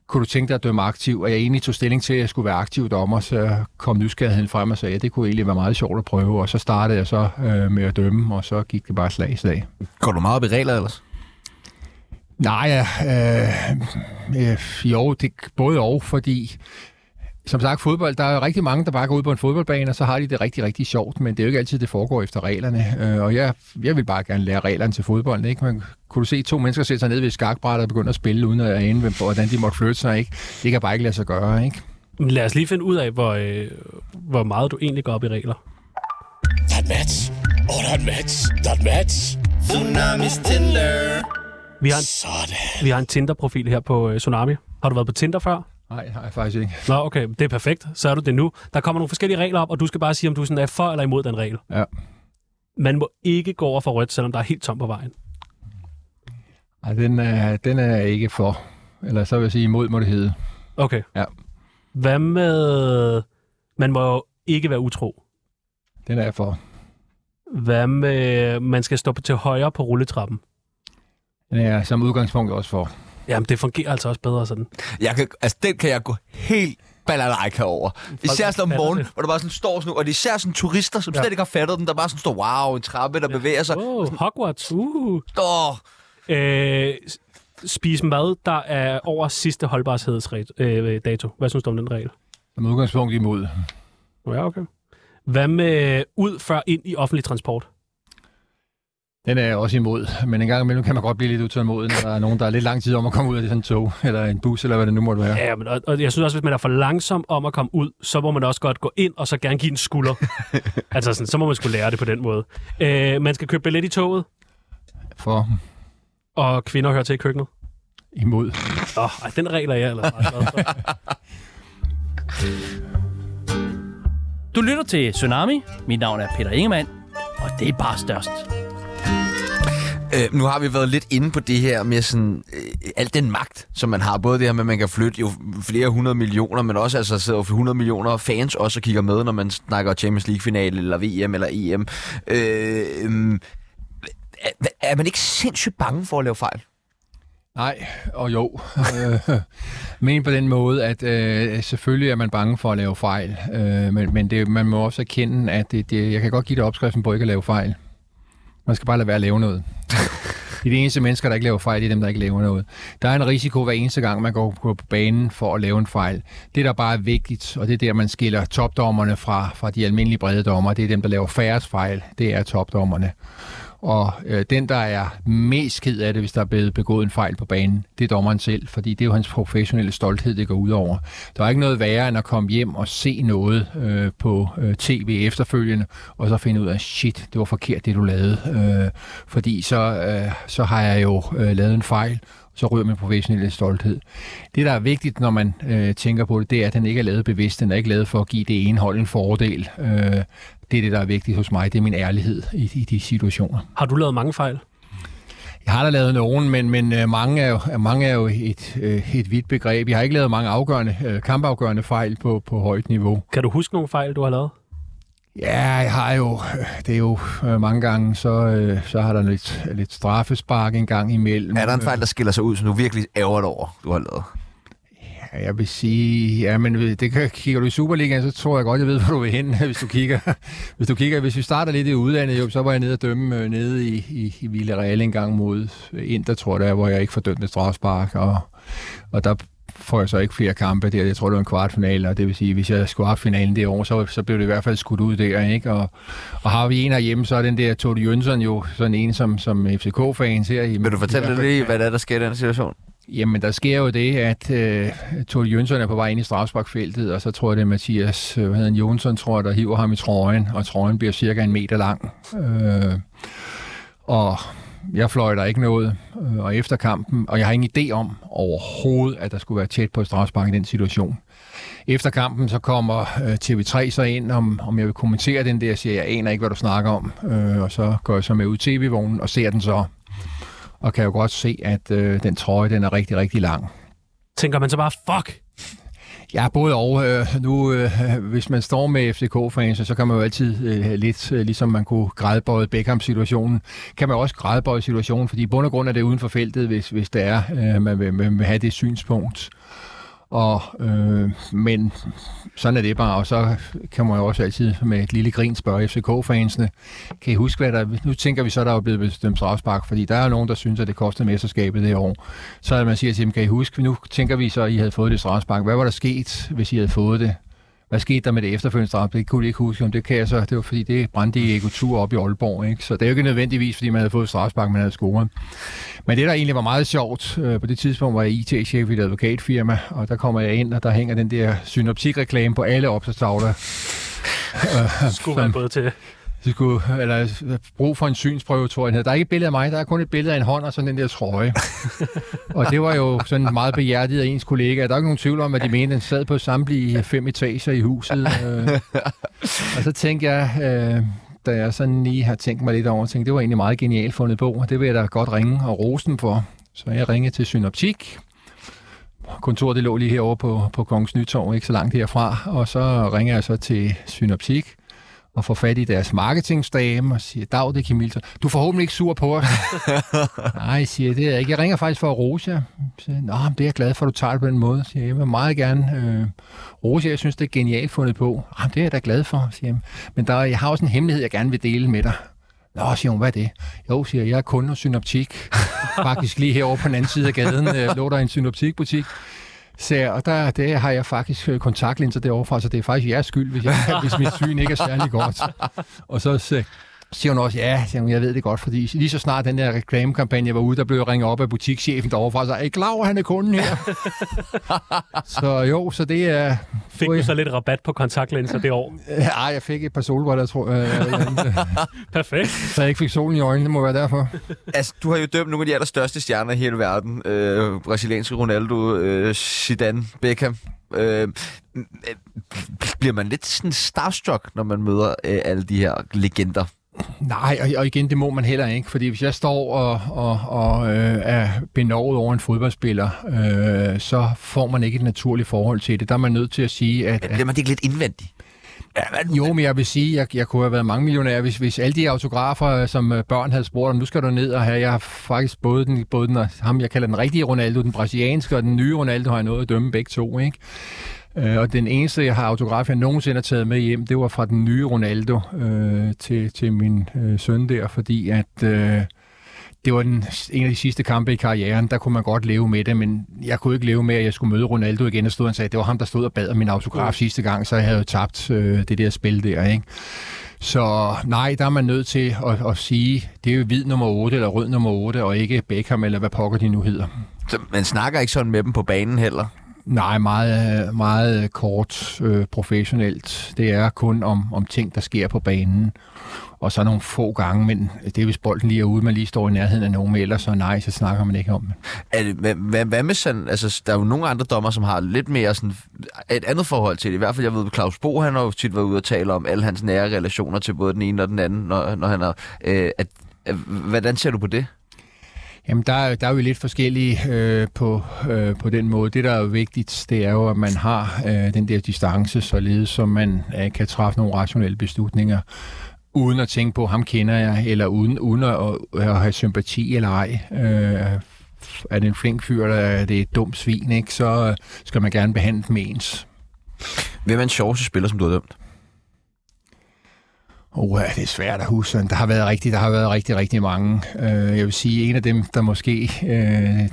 kunne du tænke dig at dømme aktiv? Og jeg egentlig tog stilling til, at jeg skulle være aktiv dommer, så kom nysgerrigheden frem og sagde, at det kunne egentlig være meget sjovt at prøve. Og så startede jeg så øh, med at dømme, og så gik det bare slag i slag. Går du meget op i regler ellers? Nej, øh, øh, jo, det både og, fordi som sagt, fodbold, der er jo rigtig mange, der bare går ud på en fodboldbane, og så har de det rigtig, rigtig sjovt, men det er jo ikke altid, det foregår efter reglerne. Øh, og jeg, jeg vil bare gerne lære reglerne til fodbold. Ikke? Man, kunne du se to mennesker sætte sig ned ved et skakbræt og begynde at spille, uden at ane, hvordan de måtte flytte sig? Ikke? Det kan bare ikke lade sig gøre. Ikke? Men Lad os lige finde ud af, hvor, øh, hvor meget du egentlig går op i regler. Der er et match. Oh, der er et match. Der er et match. Tsunamis Tinder. Vi har en, Sådan. vi har en Tinder-profil her på øh, Tsunami. Har du været på Tinder før? Nej, nej, faktisk ikke. Nå, okay. Det er perfekt. Så er du det nu. Der kommer nogle forskellige regler op, og du skal bare sige, om du sådan er for eller imod den regel. Ja. Man må ikke gå over for rødt, selvom der er helt tom på vejen. Ej, den, er, den er jeg ikke for. Eller så vil jeg sige imod, må det hedde. Okay. Ja. Hvad med... Man må ikke være utro. Den er jeg for. Hvad med... Man skal stå på til højre på rulletrappen. Den er jeg som udgangspunkt også for. Jamen, det fungerer altså også bedre sådan. Jeg kan, altså, den kan jeg gå helt balalajka over. Især sådan om morgenen, det. hvor der bare sådan står sådan, og det er især sådan turister, som Ja. slet ikke har fattet den, der bare sådan står, wow, en trappe, der bevæger sig. Oh, Hogwarts. Uh. Åh, Øh, s- spis mad, der er over sidste holdbarhedsdato. Øh, dato. Hvad synes du om den regel? Som udgangspunkt imod. Ja, okay. Hvad med ud før ind i offentlig transport? Den er jeg også imod. Men en gang imellem kan man godt blive lidt utålmodig, når der er nogen, der er lidt lang tid om at komme ud af sådan en tog, eller en bus, eller hvad det nu måtte være. Ja, men, og, og jeg synes også, hvis man er for langsom om at komme ud, så må man også godt gå ind og så gerne give en skulder. (laughs) altså sådan, så må man skulle lære det på den måde. Øh, man skal købe billet i toget, For og kvinder hører til i køkkenet. imod. Åh, ej, den regel er jeg for. Du lytter til Tsunami. Mit navn er Peter Ingemann, og det er bare størst. Øh, nu har vi været lidt inde på det her med sådan, øh, al den magt, som man har. Både det her med, at man kan flytte jo flere hundrede millioner, men også altså sidder jo 100 millioner fans også og kigger med, når man snakker Champions League-finale, eller VM, eller EM. Øh, øh, er, er man ikke sindssygt bange for at lave fejl? Nej, og jo. Øh, men på den måde, at øh, selvfølgelig er man bange for at lave fejl, øh, men, men det, man må også erkende, at det, det, jeg kan godt give dig opskriften på ikke at lave fejl. Man skal bare lade være at lave noget. De er de eneste mennesker, der ikke laver fejl, det er dem, der ikke laver noget. Der er en risiko hver eneste gang, man går på banen for at lave en fejl. Det, der bare er vigtigt, og det er der, man skiller topdommerne fra, fra de almindelige brede dommer, det er dem, der laver færrest fejl. Det er topdommerne. Og øh, den, der er mest ked af det, hvis der er blevet begået en fejl på banen, det er dommeren selv, fordi det er jo hans professionelle stolthed, det går ud over. Der er ikke noget værre end at komme hjem og se noget øh, på øh, tv efterfølgende, og så finde ud af, shit, det var forkert, det du lavede. Øh, fordi så, øh, så har jeg jo øh, lavet en fejl, så ryger min professionelle stolthed. Det, der er vigtigt, når man øh, tænker på det, det er, at den ikke er lavet bevidst. Den er ikke lavet for at give det ene hold en fordel. Øh, det er det, der er vigtigt hos mig. Det er min ærlighed i, i de situationer. Har du lavet mange fejl? Jeg har da lavet nogen, men, men øh, mange, er jo, mange er jo et, øh, et vidt begreb. Jeg har ikke lavet mange afgørende, øh, kampafgørende fejl på, på højt niveau. Kan du huske nogle fejl, du har lavet? Ja, jeg har jo, det er jo øh, mange gange, så, øh, så har der lidt, lidt straffespark en gang imellem. Er der en fejl, der skiller sig ud, som du virkelig ærger dig over, du har lavet? Jeg vil sige, ja, men det kan, kigger du i Superligaen, så tror jeg godt, jeg ved, (laughs) hvor du vil hen, hvis du kigger. Hvis du kigger, hvis vi starter lidt i udlandet, jo, så var jeg nede og dømme øh, nede i, i, i Villarreal en gang mod Inter, tror jeg, hvor jeg ikke fordømte strafspark, og, og der får jeg så ikke flere kampe der. Jeg tror, det var en kvartfinale, og det vil sige, hvis jeg skulle have finalen det år, så, så blev det i hvert fald skudt ud der, ikke? Og, og har vi en herhjemme, så er den der Tode Jønsson jo sådan en, som, som FCK-fan ser. Vil du fortælle lidt lige, hvad der, er, der sker i den situation? Jamen, der sker jo det, at øh, Tore Jønsson er på vej ind i strafsparkfeltet, og så tror jeg, det er Mathias øh, hvad hedder han, Jonsson, tror jeg, der hiver ham i trøjen, og trøjen bliver cirka en meter lang. Øh, og jeg fløjter ikke noget, øh, og efter kampen, og jeg har ingen idé om overhovedet, at der skulle være tæt på strafspark i den situation. Efter kampen, så kommer øh, TV3 så ind, om, om jeg vil kommentere den der, jeg siger, jeg aner ikke, hvad du snakker om, øh, og så går jeg så med ud i tv-vognen og ser den så og kan jo godt se, at øh, den trøje, den er rigtig, rigtig lang. Tænker man så bare, fuck! Ja, både og. Øh, nu, øh, hvis man står med FCK-fans, så kan man jo altid øh, lidt, øh, ligesom man kunne grædbøje Beckham-situationen, kan man også grædbøje situationen, fordi i bund og grund er det uden for feltet, hvis, hvis det er, øh, man, vil, man vil have det synspunkt. Og, øh, men sådan er det bare, og så kan man jo også altid med et lille grin spørge FCK-fansene, kan I huske, hvad der Nu tænker vi så, der er blevet bestemt strafspark, fordi der er nogen, der synes, at det kostede mesterskabet det år. Så man siger til dem, kan I huske, nu tænker vi så, at I havde fået det strafspark. Hvad var der sket, hvis I havde fået det? Hvad skete der med det efterfølgende straf? Det kunne de ikke huske, om det kan jeg så. Det var fordi, det brændte i Egotur op i Aalborg. Ikke? Så det er jo ikke nødvendigvis, fordi man havde fået strafspark, man havde scoret. Men det, der egentlig var meget sjovt, øh, på det tidspunkt var jeg IT-chef i et advokatfirma, og der kommer jeg ind, og der hænger den der synoptikreklame på alle opslagstavler. Skulle være både til skulle, eller brug for en synsprøve, tror jeg. Der er ikke et billede af mig, der er kun et billede af en hånd og sådan den der trøje. (laughs) og det var jo sådan meget behjertet af ens kollega. Der er ikke nogen tvivl om, at de mente, den sad på samtlige fem etager i huset. Øh. (laughs) og så tænkte jeg, øh, da jeg sådan lige har tænkt mig lidt over, tænkte, det var egentlig meget genialt fundet på, og det vil jeg da godt ringe og rose den for. Så jeg ringede til Synoptik. Kontoret det lå lige herovre på, på Kongens Nytorv, ikke så langt herfra. Og så ringer jeg så til Synoptik og får fat i deres marketingsdame og siger, Dag, det er Kim Milton. Du er forhåbentlig ikke sur på os. (laughs) Nej, siger det er jeg ikke. Jeg ringer faktisk for at rose jer. Siger, Nå, det er jeg glad for, at du tager det på den måde. Siger, jeg vil meget gerne øh, rose jer. Jeg synes, det er genialt fundet på. Jamen, det er jeg da glad for, siger jeg. Men der, jeg har også en hemmelighed, jeg gerne vil dele med dig. Nå, siger hun, hvad er det? Jo, siger jeg, jeg er kunde hos Synoptik. (laughs) Faktisk lige herovre på den anden side af gaden øh, lå der en Synoptikbutik. Så, og der, der har jeg faktisk øh, kontaktlinser derovre fra, så det er faktisk jeres skyld, hvis, jeg, (laughs) hvis mit syn ikke er særlig godt. Og så, så, siger hun også, ja, siger hun, jeg ved det godt, fordi lige så snart den der reklamekampagne var ude, der blev jeg ringet op af butikschefen derovre fra og sagde, er I klar over, han er kunden her? (laughs) så jo, så det er... Fik du så lidt rabat på kontaktlinser det år? (laughs) Ja, jeg fik et par solbriller, tror jeg. (laughs) Perfekt. Så jeg ikke fik solen i øjnene, det må være derfor. Altså, du har jo dømt nogle af de allerstørste stjerner i hele verden. Øh, brasilianske Ronaldo, øh, Zidane, Beckham. Øh, bliver man lidt sådan starstruck, når man møder øh, alle de her legender? Nej, og, og igen, det må man heller ikke, fordi hvis jeg står og, og, og øh, er benovet over en fodboldspiller, øh, så får man ikke et naturligt forhold til det. Der er man nødt til at sige, at... Bliver man ikke lidt indvendig? Ja, jo, men jeg vil sige, jeg, jeg kunne have været mange millionær, hvis, hvis alle de autografer, som øh, børn havde spurgt om, nu skal du ned og have, jeg har faktisk både den, både den, ham, jeg kalder den rigtige Ronaldo, den brasilianske og den nye Ronaldo, har jeg nået at dømme begge to, ikke? Øh, og den eneste, jeg har autograf, jeg nogensinde har taget med hjem, det var fra den nye Ronaldo øh, til, til min øh, søn der, fordi at... Øh, det var den, en af de sidste kampe i karrieren, der kunne man godt leve med det, men jeg kunne ikke leve med, at jeg skulle møde Ronaldo igen, og stod og sagde, at det var ham, der stod og bad om min autograf sidste gang, så jeg havde jo tabt øh, det der spil der, ikke? Så nej, der er man nødt til at, at sige, det er jo hvid nummer 8 eller rød nummer 8, og ikke Beckham eller hvad pokker de nu hedder. Så man snakker ikke sådan med dem på banen heller? Nej, meget, meget kort øh, professionelt. Det er kun om, om ting, der sker på banen. Og så nogle få gange, men det er hvis bolden lige er ude, man lige står i nærheden af nogen, men ellers så nej, så snakker man ikke om det. Er det hvad, hvad, hvad med sådan, altså der er jo nogle andre dommer, som har lidt mere sådan et andet forhold til det. I hvert fald, jeg ved, Claus Bo, han har jo tit været ude og tale om alle hans nære relationer til både den ene og den anden, når, når han er, Øh, at, hvordan ser du på det? Jamen, der, er- der er jo lidt forskellige øh, på, øh, på den måde. Det, der er jo vigtigt, det er jo, at man har øh, den der distance, således som man øh, kan træffe nogle rationelle beslutninger, uden at tænke på, ham kender jeg, eller uden, uden at, at have sympati eller ej. Øh, er det en flink fyr, eller er det et dumt svin, ikke? så øh, skal man gerne behandle dem ens. Hvem er en sjoveste spiller, som du har dømt? Oh, det er svært at huske. Der har været rigtig, der har været rigtig, rigtig mange. Øh, jeg vil sige, en af dem, der måske øh,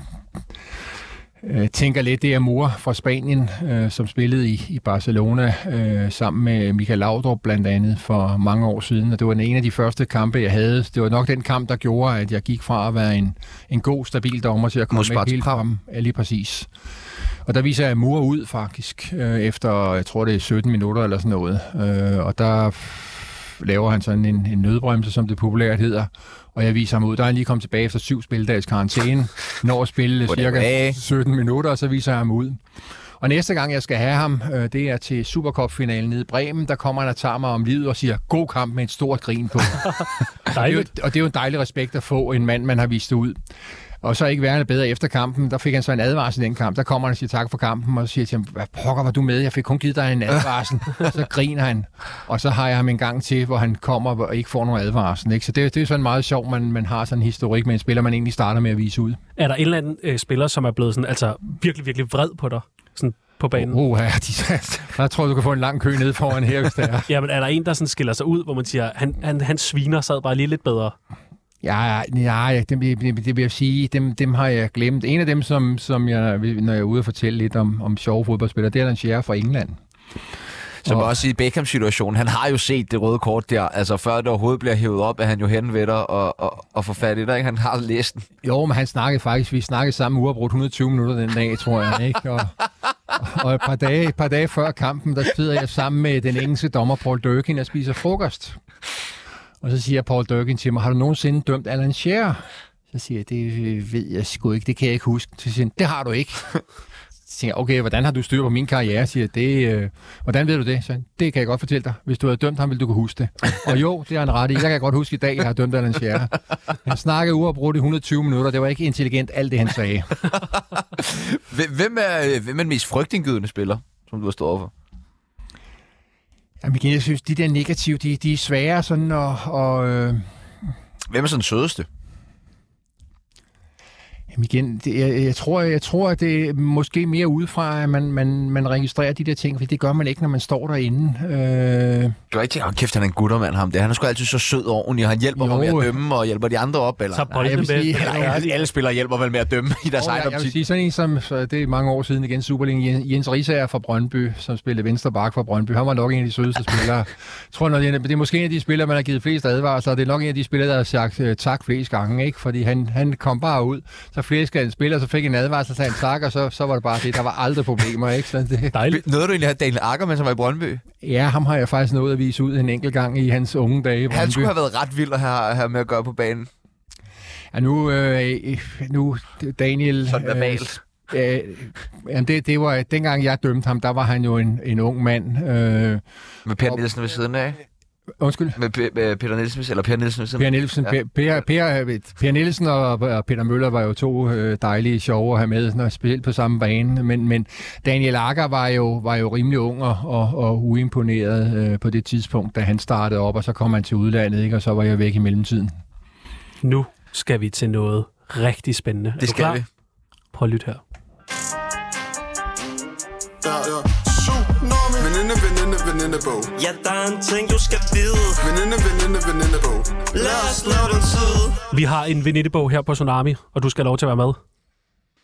øh, tænker lidt, det er Mur fra Spanien, øh, som spillede i, i Barcelona øh, sammen med Michael Laudrup blandt andet for mange år siden. Og det var en af de første kampe, jeg havde. Det var nok den kamp, der gjorde, at jeg gik fra at være en, en god, stabil dommer til at komme med helt frem. Ja, lige præcis. Og der viser jeg Mur ud faktisk, øh, efter, jeg tror det er 17 minutter eller sådan noget. Øh, og der laver han sådan en, en nødbremse, som det populært hedder, og jeg viser ham ud. Der er han lige kommet tilbage efter syv spildags karantæne, når at spille cirka var. 17 minutter, og så viser jeg ham ud. Og næste gang, jeg skal have ham, øh, det er til Supercup-finalen nede i Bremen. Der kommer han og tager mig om livet og siger, god kamp med et stort grin på. (laughs) det er jo, og det er jo en dejlig respekt at få en mand, man har vist ud. Og så ikke værende bedre efter kampen. Der fik han så en advarsel i den kamp. Der kommer han og siger tak for kampen, og så siger til ham, hvad pokker var du med? Jeg fik kun givet dig en advarsel. og (laughs) så griner han. Og så har jeg ham en gang til, hvor han kommer og ikke får nogen advarsel. Ikke? Så det, det er sådan meget sjovt, man, man har sådan en historik med en spiller, man egentlig starter med at vise ud. Er der en eller anden øh, spiller, som er blevet sådan, altså virkelig, virkelig vred på dig? Sådan på banen? Oh, ja, de, jeg tror, du kan få en lang kø ned foran her, hvis det er. (laughs) Jamen, er der en, der sådan skiller sig ud, hvor man siger, han, han, han sviner sad bare lige lidt bedre? Ja, ja dem, det, det, det vil jeg sige, dem, dem har jeg glemt. En af dem, som, som jeg, når jeg er ude og fortælle lidt om, om sjove fodboldspillere, det er den Scherrer fra England. Som Og- også i Beckham-situationen, han har jo set det røde kort der. Altså før det overhovedet bliver hævet op, er han jo hen ved dig og, og, og får fat i dig. Ikke? Han har læst den. Jo, men han snakkede faktisk, vi snakkede sammen uafbrudt 120 minutter den dag, tror jeg, ikke? Og, og et par dage, et par dage før kampen, der sidder jeg sammen med den engelske dommer Paul Durkin og spiser frokost. Og så siger Paul Durkin til mig, har du nogensinde dømt Alan Shearer? Så siger jeg, det ved jeg sgu ikke, det kan jeg ikke huske. Så siger han, det har du ikke. (laughs) Så siger jeg, okay, hvordan har du styr på min karriere? Siger jeg, det, øh, hvordan ved du det? Så det kan jeg godt fortælle dig. Hvis du havde dømt ham, ville du kunne huske det. Og jo, det har han ret i. Jeg kan godt huske i dag, jeg har dømt Alan Shearer. Han snakkede uafbrudt i 120 minutter. Det var ikke intelligent, alt det han sagde. (laughs) Hvem- Hvem er, øh, hvem er den mest frygtindgydende spiller, som du har stået overfor? Jamen igen, jeg synes, de der negative, de, de er svære sådan at... Og, øh, Hvem er så den sødeste? Jamen igen, det, jeg, jeg, tror, jeg tror, at det er måske mere udefra, at man, man, man registrerer de der ting, for det gør man ikke, når man står derinde. Øh, Du har ikke tænkt, oh, kæft, han er en guttermand, ham der. Han er sgu altid så sød og ordentlig, og han hjælper Jo. mig med at dømme, og hjælper de andre op, eller? Så Nej, jeg vil sige- Eller, alle, alle spillere hjælper vel med at dømme i deres Og egen jeg, jeg vil optik. sige, sådan en som, så det er mange år siden igen, Superligaen, Jens- Risager fra Brøndby, som spillede venstre bak fra Brøndby. Han var nok en af de sødeste spillere. Jeg tror, når det, er- det er måske en af de spillere, man har givet flest advarsler, og det er nok en af de spillere, der har sagt uh, tak flest gange, ikke? fordi han, han kom bare ud, så flere skal en spiller, så fik en advarsel, så en tak, og så, så var det bare det. Der var aldrig problemer, ikke? Så det, Dejligt. Nåede du egentlig at Daniel Ackermann, som var i Brøndby? ja, ham har jeg faktisk nået at vise ud en enkelt gang i hans unge dage i Brøndby. Han skulle have været ret vild at have, have med at gøre på banen. Ja, nu, øh, nu Daniel... Sådan verbalt. Øh, øh, jamen det, det var, dengang jeg dømte ham, der var han jo en, en ung mand. Øh, Med Per Nielsen ved siden af. Undskyld. Med, P- med Peter Nielsen, eller Per Nielsen Per. Nielsen, Ja. per, per, per, per Nielsen og, og Peter Møller var jo to øh, dejlige sjove at have med, når, specielt på samme bane. Men, men Daniel Akker var jo, var jo rimelig ung og, og, uimponeret øh, på det tidspunkt, da han startede op, og så kom han til udlandet, ikke? og så var jeg væk i mellemtiden. Nu skal vi til noget rigtig spændende. er Det du skal klar? vi. Prøv at lytte her. Venindebog. Ja, der er en ting, du skal vide. Veninde, veninde, venindebog. Lad os slå den tid. Vi har en venindebog her på Tsunami, og du skal have lov til at være med.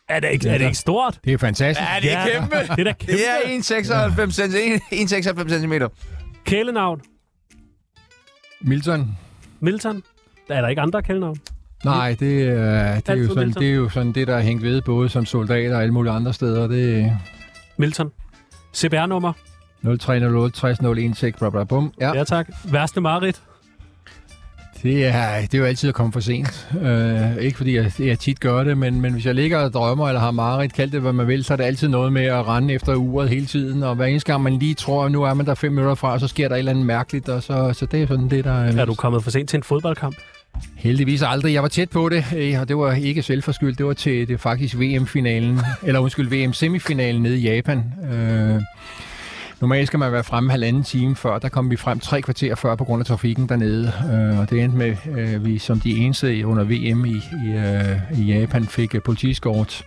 Er det ikke, er det ikke stort? Det er fantastisk. Ja, det er kæmpe. Det er da kæmpe. Det er 1,96 cm. Kælenavn. Milton? Milton. Er der ikke andre kælenavn? Nej, det, øh, det, er jo sådan, Milton. det er jo sådan det, der er hængt ved, både som soldater og alle mulige andre steder. Det Milton. CPR-nummer. Er 0308 60 016, bla bla bum. Ja, Ja, tak. Værste mareridt. det er, det er jo altid at komme for sent. Øh, ikke fordi jeg, jeg tit gør det, men, men hvis jeg ligger og drømmer, eller har mareridt, kald det hvad man vil, så er det altid noget med at rende efter uret hele tiden. Og hver eneste gang man lige tror, at nu er man der fem minutter fra, så sker der et eller andet mærkeligt. Og så, så det er sådan det, der er... Er du kommet for sent til en fodboldkamp? Heldigvis aldrig. Jeg var tæt på det, øh, og det var ikke selvforskyldt. Det var til det var faktisk VM-finalen, eller undskyld, VM-semifinalen nede i Japan. Øh, normalt skal man være fremme halvanden time før. Der kom vi frem tre kvarter før på grund af trafikken dernede. Øh, og det endte med, øh, vi som de eneste under VM i, i, øh, i Japan fik uh, politiskort.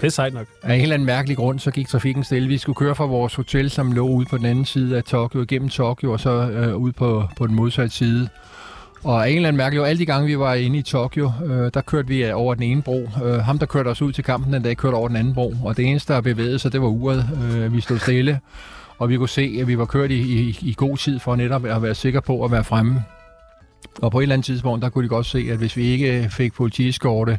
Det er sejt nok. Af en helt anden mærkelig grund, så gik trafikken stille. Vi skulle køre fra vores hotel, som lå ude på den anden side af Tokyo, gennem Tokyo, og så øh, ud på, på den modsatte side. Og af en eller anden mærkelig, alle de gange, vi var inde i Tokyo, øh, der kørte vi over den ene bro. Øh, ham, der kørte os ud til kampen den dag, kørte over den anden bro. Og det eneste, der bevægede sig, det var uret. Øh, vi stod stille, og vi kunne se, at vi var kørt i, i, i god tid for netop at være sikre på at være fremme. Og på et eller andet tidspunkt, der kunne de godt se, at hvis vi ikke fik politiskorte,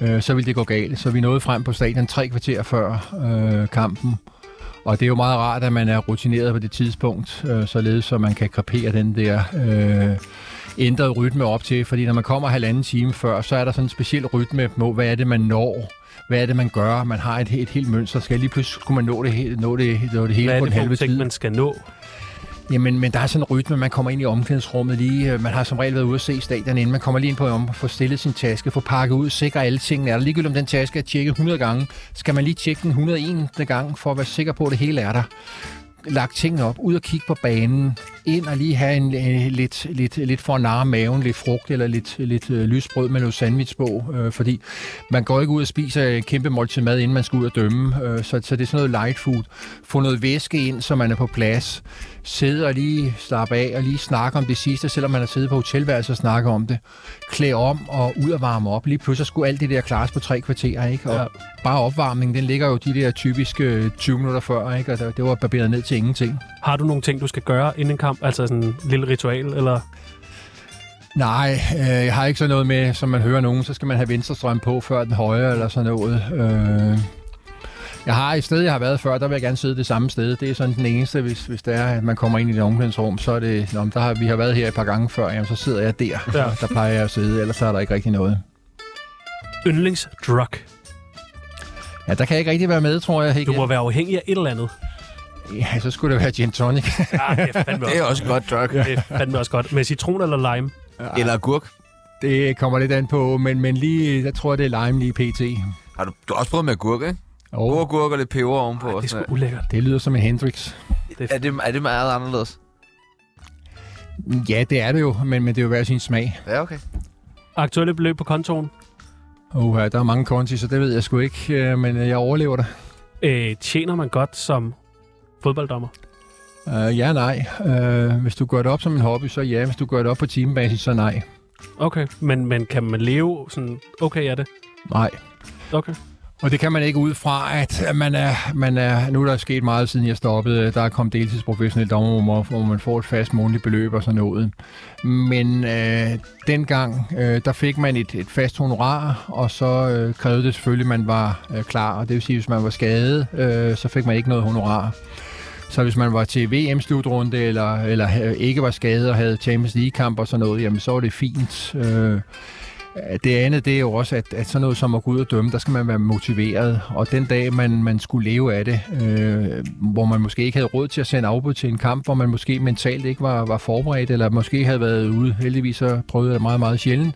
øh, så ville det gå galt. Så vi nåede frem på stadion tre kvarter før øh, kampen. Og det er jo meget rart, at man er rutineret på det tidspunkt, øh, således så man kan krepere den der øh, ændrede rytme op til. Fordi når man kommer halvanden time før, så er der sådan en speciel rytme på, hvad er det, man når? Hvad er det, man gør? Man har et, et helt mønster. Skal lige pludselig skulle man nå det, he- nå det, nå det hele Hvad er på det en halve nogle ting, tid? man skal nå? Jamen, men der er sådan en rytme, man kommer ind i omklædningsrummet lige. øh, Man har som regel været ude at se stadion inden. Man kommer lige ind på om, får stillet sin taske, får pakket ud, sikre alle tingene er der. Ligegyldigt om den taske er tjekket 100 gange, skal man lige tjekke den 101. gang, for at være sikker på, at det hele er der. Lagt tingene op, ud og kigge på banen, ind og lige have en, en lidt, lidt, lidt for at narre maven, lidt frugt eller lidt, lidt øh, lysbrød med noget sandwich på, øh, fordi man går ikke ud og spiser kæmpe måltid mad, inden man skal ud og dømme, øh, så, så det er sådan noget light food. Få noget væske ind, så man er på plads. Sidde og lige slappe af og lige snakke om det sidste, selvom man har siddet på hotelværelset og snakke om det. Klæde om og ud og varme op. Lige pludselig skulle alt det der klares på tre kvarter, ikke? Og Ja. bare opvarmningen, den ligger jo de der typiske øh, 20 minutter før, ikke? Og det det var barberet ned til ingenting. Har du nogle ting, du skal gøre inden en kamp? Altså sådan en lille ritual, eller... Nej, øh, jeg har ikke sådan noget med, som man hører nogen, så skal man have venstre strøm på før den højre eller sådan noget. Øh, jeg har et sted, jeg har været før, der vil jeg gerne sidde det samme sted. Det er sådan den eneste, hvis, hvis det er, at man kommer ind i et omklædningsrum, så er det, Nå, der har, vi har været her et par gange før, jamen, så sidder jeg der. Ja. (laughs) Der plejer jeg at sidde, ellers så er der ikke rigtig noget. Yndlingsdrug. Ja, der kan jeg ikke rigtig være med, tror jeg. Ikke? Du må være afhængig af et eller andet. Ja, så skulle det være gin tonic. (laughs) Ah, det er fandme Det er også godt drug. Det er fandme også godt. Med citron eller lime? Eller agurk. det kommer lidt an på, men, men lige, der tror jeg, det er lime lige pt. Har du, du har også prøvet med agurk, ikke? Og God agurk og lidt peber ovenpå. Ej, det er sgu ulækkert. det lyder som en Hendrix. noget. er, det, er det meget anderledes? Ja, det er det jo, men, men det er jo hver sin smag. Ja, okay. Aktuelle beløb på kontoen? Uh, der er mange konti, så det ved jeg sgu ikke, øh, men jeg overlever det. Øh, tjener man godt som fodbolddommer? Uh, ja, nej. Uh, hvis du gør det op som en hobby, så ja. Hvis du gør det op på timebasis, så nej. Okay, men, men kan man leve sådan okay af det? Nej. Okay. Og det kan man ikke ud fra, at man er, man er... Nu er der sket meget, siden jeg stoppede. Der er kommet deltidsprofessionelle dommer, hvor, man får et fast månedligt beløb og sådan noget. Men øh, dengang, øh, der fik man et, et fast honorar, og så øh, krævede det selvfølgelig, at man var øh, klar. Og det vil sige, at hvis man var skadet, øh, så fik man ikke noget honorar. Så hvis man var til VM-slutrunde, eller, eller øh, ikke var skadet og havde Champions League-kamp og sådan noget, jamen så var det fint. Øh, Øh, det andet, det er jo også, at, at sådan noget som at gå ud og dømme, der skal man være motiveret. Og den dag, man, man skulle leve af det, øh, hvor man måske ikke havde råd til at sende afbud til en kamp, hvor man måske mentalt ikke var, var forberedt, eller måske havde været ude. Heldigvis så prøvede det meget, meget sjældent.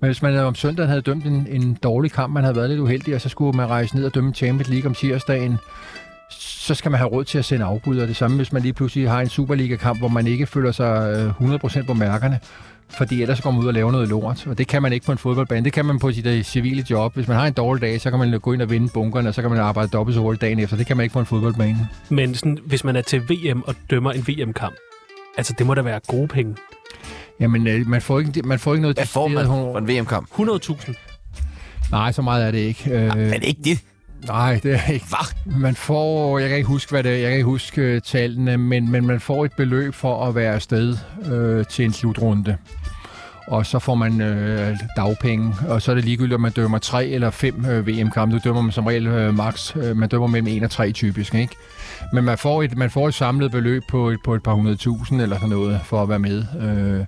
Men hvis man om søndagen havde dømt en, en dårlig kamp, man havde været lidt uheldig, og så skulle man rejse ned og dømme Champions League om tirsdagen, så skal man have råd til at sende afbud. Og det samme, hvis man lige pludselig har en Superliga-kamp, hvor man ikke føler sig øh, 100% på mærkerne, fordi ellers går man ud og laver noget lort, og det kan man ikke på en fodboldbane. Det kan man på sit uh, civile job. Hvis man har en dårlig dag, så kan man gå ind og vinde bunkerne, og så kan man arbejde dobbelt så hurtigt dagen efter. Det kan man ikke på en fodboldbane. Men sådan, hvis man er til VM og dømmer en VM-kamp, altså det må da være gode penge. Jamen, øh, man får ikke, man får ikke noget... Hvad får man for en VM-kamp? 100.000. Nej, så meget er det ikke. Ja, men ikke det. Nej, det er ikke. Hvad? Man får, jeg kan ikke huske, hvad det er, jeg kan ikke huske uh, tallene, men, men man får et beløb for at være afsted øh, til en slutrunde. Og så får man øh, dagpenge, og så er det ligegyldigt, om man dømmer tre eller fem øh, VM-kampe. Nu dømmer man som regel øh, max, øh, man dømmer mellem en og tre typisk, ikke? Men man får et, man får et samlet beløb på et, på et par hundrede tusind eller sådan noget, for at være med. Øh,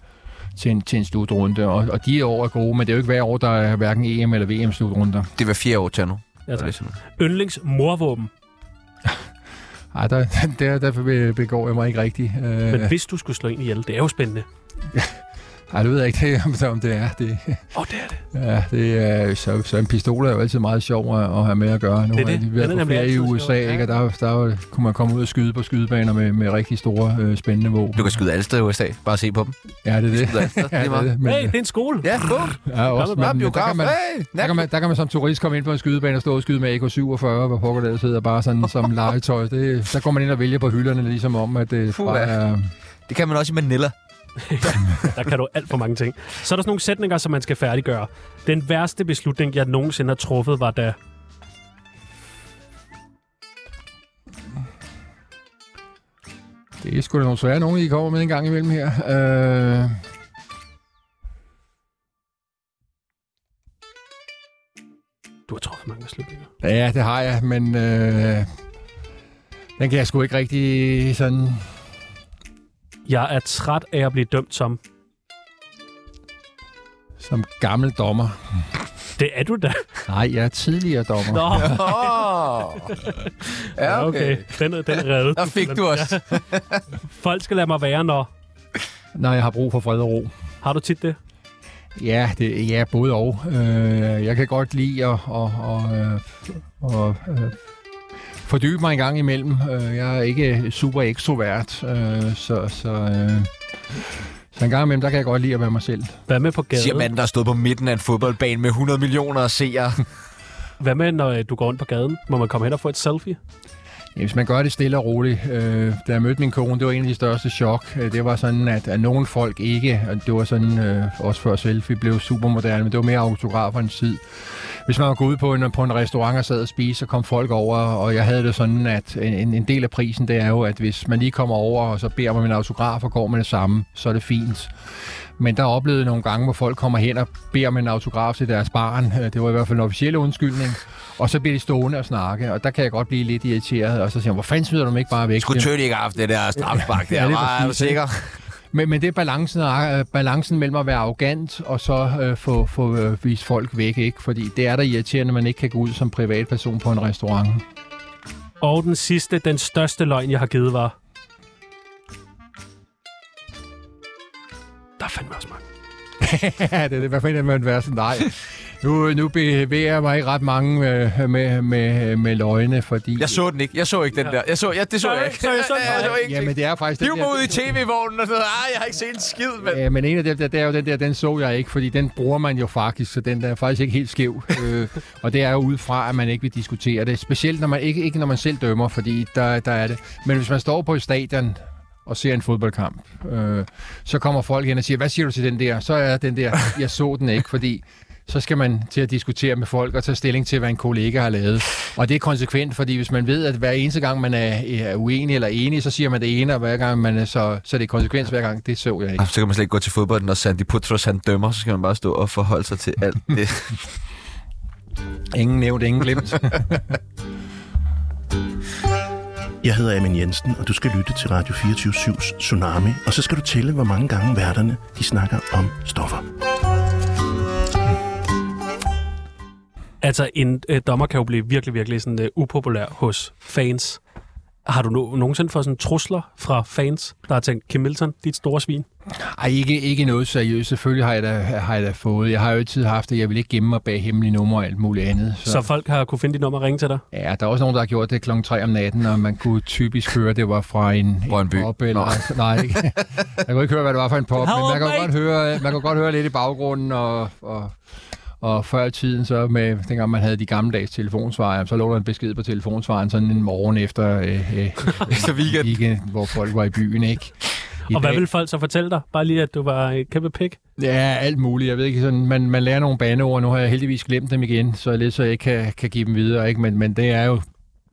til en, til en slutrunde, og, og de år er gode, men det er jo ikke hver år, der er hverken EM eller VM-slutrunder. Det var fire år til nu. Ja, tak. Yndlings morvåben. (laughs) Ej, der, der, der begår jeg mig ikke rigtigt. Men hvis du skulle slå en ihjel, det er jo spændende. (laughs) Nej, det ved jeg ikke, (laughs) om det er. Det, Åh, oh, det er det. Ja, det er, så, så en pistol er jo altid meget sjov at, at have med at gøre. Nu det er det. er på ferie i USA, sjov. ikke? og der, der kunne man komme ud og skyde på skydebaner med, med rigtig store, øh, spændende våben. Du kan skyde alle steder i USA. Bare se på dem. Ja, det er det. (laughs) ja, det, er det. Men, hey, det er en skole. Ja, bum. Ja, også, men, men, der, kan man, hey, der, kan man, der kan man som turist komme ind på en skydebane og stå og skyde med AK-47, hvor pokker der sidder bare sådan (laughs) som legetøj. Det, der går man ind og vælger på hylderne, ligesom om, at det Puh, bare er... Det kan man også i Manila. (laughs) der kan du alt for mange ting. Så er der sådan nogle sætninger, som man skal færdiggøre. Den værste beslutning, jeg nogensinde har truffet, var da... Det er sgu da nogle svære nogen, I kommer med en gang imellem her. Øh... Du har truffet mange beslutninger. Ja, det har jeg, men øh... den kan jeg sgu ikke rigtig sådan jeg er træt af at blive dømt som... Som gammel dommer. Det er du da. Nej, jeg er tidligere dommer. Nå. ja, okay. okay. Den, er, den er reddet. Der fik du også. Folk skal lade mig være, når... Når jeg har brug for fred og ro. Har du tit det? Ja, det, ja både og. Øh, jeg kan godt lide at, og, og, øh, og, øh, fordybe mig en gang imellem. Øh, jeg er ikke super ekstrovert, øh, så, så, øh, så en gang imellem, der kan jeg godt lide at være mig selv. Hvad med på gaden? Siger manden, der stod på midten af en fodboldbane med 100 millioner seere. Hvad med, når du går rundt på gaden? Må man komme hen og få et selfie? Ja, hvis man gør det stille og roligt. Øh, da jeg mødte min kone, det var en af de største chok. Øh, det var sådan, at, at nogle folk ikke, og det var sådan, øh, også før selfie blev super moderne, men det var mere autografernes tid. Hvis man var gået ud på en, på en restaurant og sad og spise, så kom folk over, og jeg havde det sådan, at en, en del af prisen, det er jo, at hvis man lige kommer over, og så beder man en autograf og går med det samme, så er det fint. Men der oplevede nogle gange, hvor folk kommer hen og beder om en autograf til deres barn. Øh, det var i hvert fald en officiel undskyldning. Og så bliver de stående og snakke, og der kan jeg godt blive lidt irriteret. Og så siger jeg, hvor fanden smider du dem ikke bare væk? Skulle Tøtte ikke have haft det der strafspark der, ja, var, er du sikker? Men, men det er balancen, uh, balancen mellem at være arrogant og så uh, få, få uh, vist folk væk, ikke? Fordi det er da irriterende, at man ikke kan gå ud som privatperson på en restaurant. Og den sidste, den største løgn, jeg har givet, var... Der er fandme også mange. (laughs) ja, det er det. Hvad fanden er man være sådan? Nej. Nu, nu bevæger jeg mig ikke ret mange med, med, med, med løgne, fordi... Jeg så den ikke. Jeg så ikke den der. Jeg så, ja, det så jeg ikke. Så jeg så den (laughs) jeg så ikke. Jamen, det er faktisk... Hiv mig ud i tv-vognen og sådan noget. Ej, jeg har ikke set en skid, mand. Ja, men en af dem, der, det er jo den der, den så jeg ikke, fordi den bruger man jo faktisk, så den der er faktisk ikke helt skæv. (laughs) øh, og det er jo ud fra, at man ikke vil diskutere det. Specielt når man ikke, ikke når man selv dømmer, fordi der, der er det. Men hvis man står på et stadion og ser en fodboldkamp, øh, så kommer folk hen og siger, hvad siger du til den der? Så er den der, (laughs) jeg så den ikke, fordi så skal man til at diskutere med folk og tage stilling til, hvad en kollega har lavet. Og det er konsekvent, fordi hvis man ved, at hver eneste gang, man er, er uenig eller enig, så siger man det ene, og hver gang man er, så, så er det konsekvens hver gang. Det så jeg ikke. Så kan man slet ikke gå til fodbold, når Sandy Putros han dømmer, så skal man bare stå og forholde sig til alt det. (laughs) (laughs) Ingen nævnt, ingen glemt. Jeg hedder Amin Jensen, og du skal lytte til Radio 24-7's Tsunami. Og så skal du tælle, hvor mange gange værterne de snakker om stoffer. Altså, en øh, dommer kan jo blive virkelig, virkelig sådan, øh, upopulær hos fans. Har du no- nogensinde fået sådan trusler fra fans, der har tænkt, Kim Milton, dit store svin? Ej, ikke, ikke noget seriøst. Selvfølgelig har jeg, da, har jeg da fået. Jeg har jo altid haft det. Jeg vil ikke gemme mig bag hemmelige numre og alt muligt andet. Så, så folk har kunne finde dit nummer og ringe til dig? Ja, der er også nogen, der har gjort det klokken 3 om natten, og man kunne typisk høre, at det var fra en, Brøndby. en pop. Eller, nej, ikke. Jeg kunne ikke høre, hvad det var for en pop, men man kan, godt høre, man kan godt høre lidt i baggrunden, og, og, og før i tiden, så med, dengang man havde de gammeldags telefonsvarer, så lå der en besked på telefonsvaren sådan en morgen efter, øh, øh, (laughs) Efter weekend. weekend, hvor folk var i byen, ikke? I Og hvad dag- vil folk så fortælle dig? Bare lige, at du var et kæmpe pik? Ja, alt muligt. Jeg ved ikke, sådan, man, man lærer nogle baneord. Nu har jeg heldigvis glemt dem igen, så lidt så jeg ikke kan, kan give dem videre. Ikke? Men, men det er jo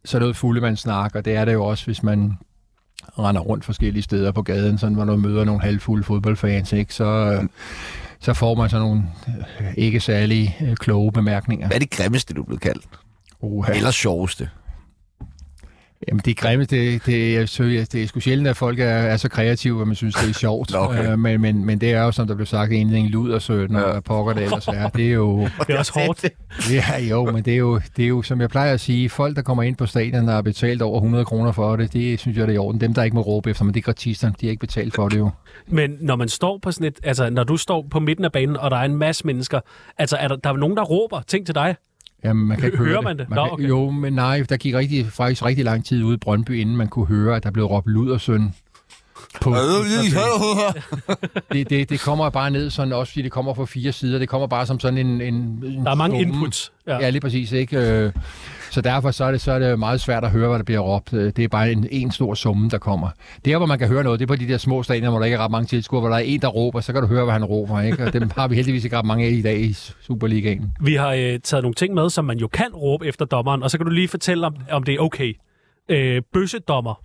så noget fuldemandssnak, og det er det jo også, hvis man render rundt forskellige steder på gaden, sådan, hvor du møder nogle halvfulde fodboldfans, ikke? Så, øh, så får man sådan nogle øh, ikke særlig øh, kloge bemærkninger. Hvad er det grimmeste, du er blevet kaldt? Uha. Eller sjoveste? Jamen, det er grimme, det, det, jeg synes, det er sgu sjældent, at folk er, er så kreative, at man synes, det er sjovt. Okay. Øh, men, men, men det er jo, som der blev sagt, en en ludersødt, og Ja. pokker det ellers er. Det er jo... (laughs) Det er også hårdt. Ja, jo, men det er jo, det er jo, som jeg plejer at sige, folk, der kommer ind på stadion, der har betalt over 100 kroner for det, det synes jeg, det er i orden. Dem, der ikke må råbe efter, men det er gratisterne, de har ikke betalt for det jo. Men når man står på sådan et, altså når du står på midten af banen, og der er en masse mennesker, altså er der, der er nogen, der råber ting til dig? Jamen, man kan ikke Hører høre man det? Man Nå, kan, okay. Jo, men nej, der gik rigtig, faktisk rigtig lang tid ude i Brøndby, inden man kunne høre, at der blev råbt ludersøn. På, (laughs) det, det, det kommer bare ned sådan, også fordi det kommer fra fire sider. Det kommer bare som sådan en... en, en Der er mange summe. inputs. Ja. ja, lige præcis. Ikke? Så derfor så er, det, så er det meget svært at høre, hvad der bliver råbt. Øh, Det er bare en, en stor summe, der kommer. Der, hvor man kan høre noget, det er på de der små stadioner, hvor der ikke er ret mange tilskuere, hvor der er en, der råber, så kan du høre, hvad han råber. Ikke? Og dem har vi heldigvis ikke ret mange af i dag i Superligaen. Vi har øh, taget nogle ting med, som man jo kan råbe efter dommeren, og så kan du lige fortælle, om, om det er okay. Øh, bøssedommer.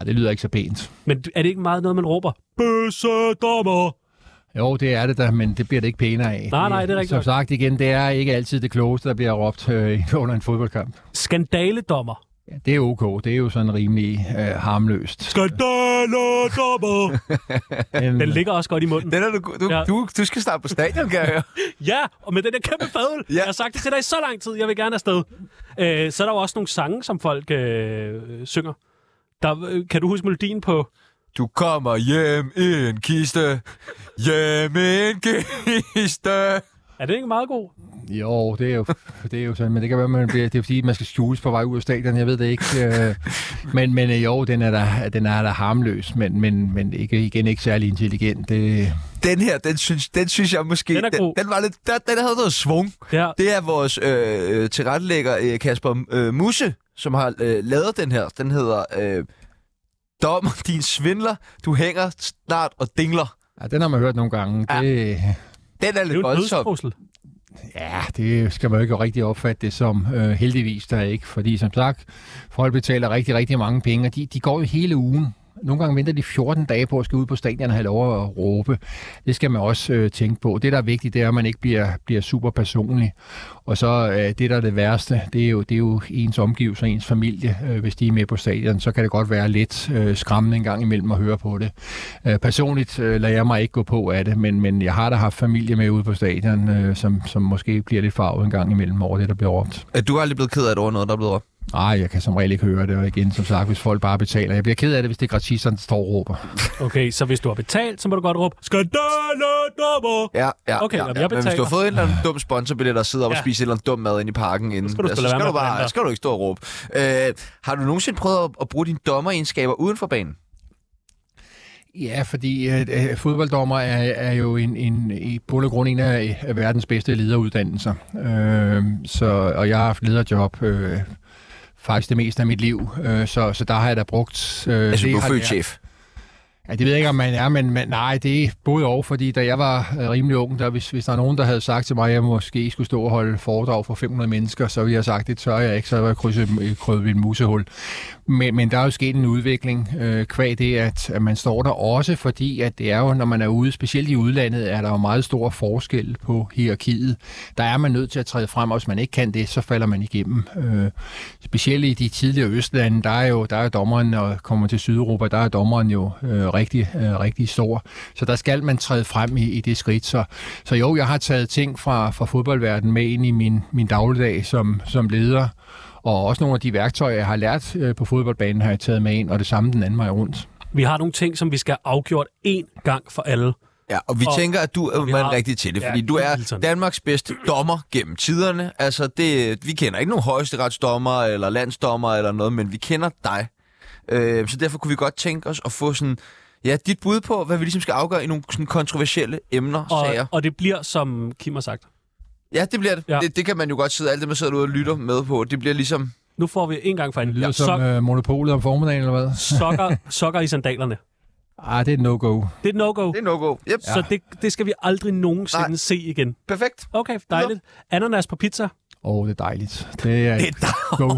Ej, det lyder ikke så pænt. Men er det ikke meget noget, man råber? Bøssedommer! Jo, det er det da, men det bliver det ikke pænere af. Nej, nej, det er rigtigt Som sagt igen, det er ikke altid det klogeste, der bliver råbt øh, (laughs) under en fodboldkamp. Skandaledommer. Ja, det er ok. Det er jo sådan rimelig øh, harmløst. Skandaledommer! (laughs) Den, Den ligger også godt i munden. Den er du, du, Ja. ja. du, du skal starte på stadion, kan jeg høre. (laughs) Ja, og med den der kæmpe fadøl. Ja. Jeg har sagt det til dig i så lang tid. Jeg vil gerne afsted. Øh, så er der jo også nogle sange, som folk øh, synger. Der, øh, kan du huske melodien på... Du kommer hjem i en kiste. Hjem i en kiste. Er det ikke meget god? Jo, det er jo, det er jo sådan, men det kan være, man bliver, det er fordi, man skal skjules på vej ud af stadion, jeg ved det ikke. Øh, men, men øh, jo, den er da, den er da harmløs, men, men, men ikke, igen ikke særlig intelligent. Det, Den her, den synes, den synes jeg måske... Den er god. Den, den, var lidt, der, den havde noget svung. Ja. Det er vores øh, tilrettelægger øh, Kasper øh, Musse, som har øh, lavet den her. Den hedder... Øh, Dommer, din svindler, du hænger snart og dingler. ja, den har man hørt nogle gange. Ja. Det, Den er Det er lidt jo en voldsom. Ja, det skal man jo ikke rigtig opfatte det som. Øh, heldigvis der ikke, fordi som sagt, folk betaler rigtig, rigtig mange penge, og de, de går jo hele ugen. Nogle gange venter de 14 dage på at skal ud på stadion og have lov at råbe. Det skal man også øh, tænke på. Det, der er vigtigt, det er, at man ikke bliver, bliver super personlig. Og så øh, det, der er det værste, det er jo, det er jo ens omgivelser, ens familie. Øh, hvis de er med på stadion, så kan det godt være lidt øh, skræmmende en gang imellem at høre på det. Øh, personligt øh, lader jeg mig ikke gå på af det, men, men jeg har da haft familie med ude på stadion, øh, som, som måske bliver lidt farvet en gang imellem over det, der bliver råbt. Øh, er du aldrig blevet ked af det over noget, der er blevet råbt? Nej, jeg kan som regel ikke høre det, og igen, som sagt, hvis folk bare betaler. Jeg bliver ked af det, hvis det er gratisterne, der står og råber. Okay, så hvis du har betalt, så må du godt råbe, Skandale Ja, ja, Okay, ja, ja. jeg Men hvis du har fået en eller anden dum sponsorbillet og sidder op Ja. og spiser en eller anden dum mad inde i parken inden, skal du altså, være skal, du bare, skal du ikke stå og råbe. Øh, har du nogensinde prøvet at, at bruge dine dommeregenskaber uden for banen? Ja, fordi øh, øh, fodbolddommer er, er jo en, en, i bund og grund en af, af verdens bedste lederuddannelser. Øh, så, og jeg har haft lederjob øh, faktisk det meste af mit liv, øh, så, så der har jeg da brugt... Øh, Altså, det du er født chef. Ja, det ved jeg ikke, om man er, men, men nej, det er både og, fordi da jeg var øh, rimelig ung, der, hvis, hvis der er nogen, der havde sagt til mig, at jeg måske skulle stå og holde foredrag for 500 mennesker, så ville jeg have sagt, det tør jeg ikke, så havde jeg krydset krydset ved en musehul. Men, men der er jo sket en udvikling øh, kvæg det, at, at man står der også, fordi at det er jo, når man er ude, specielt i udlandet, er der jo meget stor forskel på hierarkiet. Der er man nødt til at træde frem, og hvis man ikke kan det, så falder man igennem. Øh, specielt i de tidligere østlande, der er jo der er dommeren, og kommer til Sydeuropa, der er dommeren jo øh, rigtig, øh, rigtig stor. Så der skal man træde frem i, i det skridt. Så, så jo, jeg har taget ting fra, fra fodboldverdenen med ind i min, min dagligdag som, som leder, og også nogle af de værktøjer, jeg har lært øh, på fodboldbanen, har jeg taget med ind, og det samme den anden vej rundt. Vi har nogle ting, som vi skal have afgjort én gang for alle. Ja, og vi Og- tænker, at du er og vi man har- rigtig til det, Ja, fordi du er. Danmarks bedste dommer gennem tiderne. Altså, det, vi kender ikke nogen højesteretsdommer eller landsdommer eller noget, men vi kender dig. Øh, så derfor kunne vi godt tænke os at få sådan, ja, dit bud på, hvad vi ligesom skal afgøre i nogle sådan kontroversielle emner, Og, sager. og det bliver, som Kim har sagt. Ja, det bliver det. Ja. Det. Det kan man jo godt sidde, alt det, man sidder ude og lytter med på. Det bliver ligesom... Nu får vi en gang for en. Lyder Ja, som sok, øh, monopolet om formiddagen, eller hvad? sokker, (laughs) sokker i sandalerne. Ah, det er no-go. Det er no-go. Det er no-go. Yep. Ja. Så det, det skal vi aldrig nogensinde Nej. se igen. Perfekt. Okay, dejligt. Ananas på pizza. Åh, oh, det er dejligt. Det er, Det et er go. (laughs)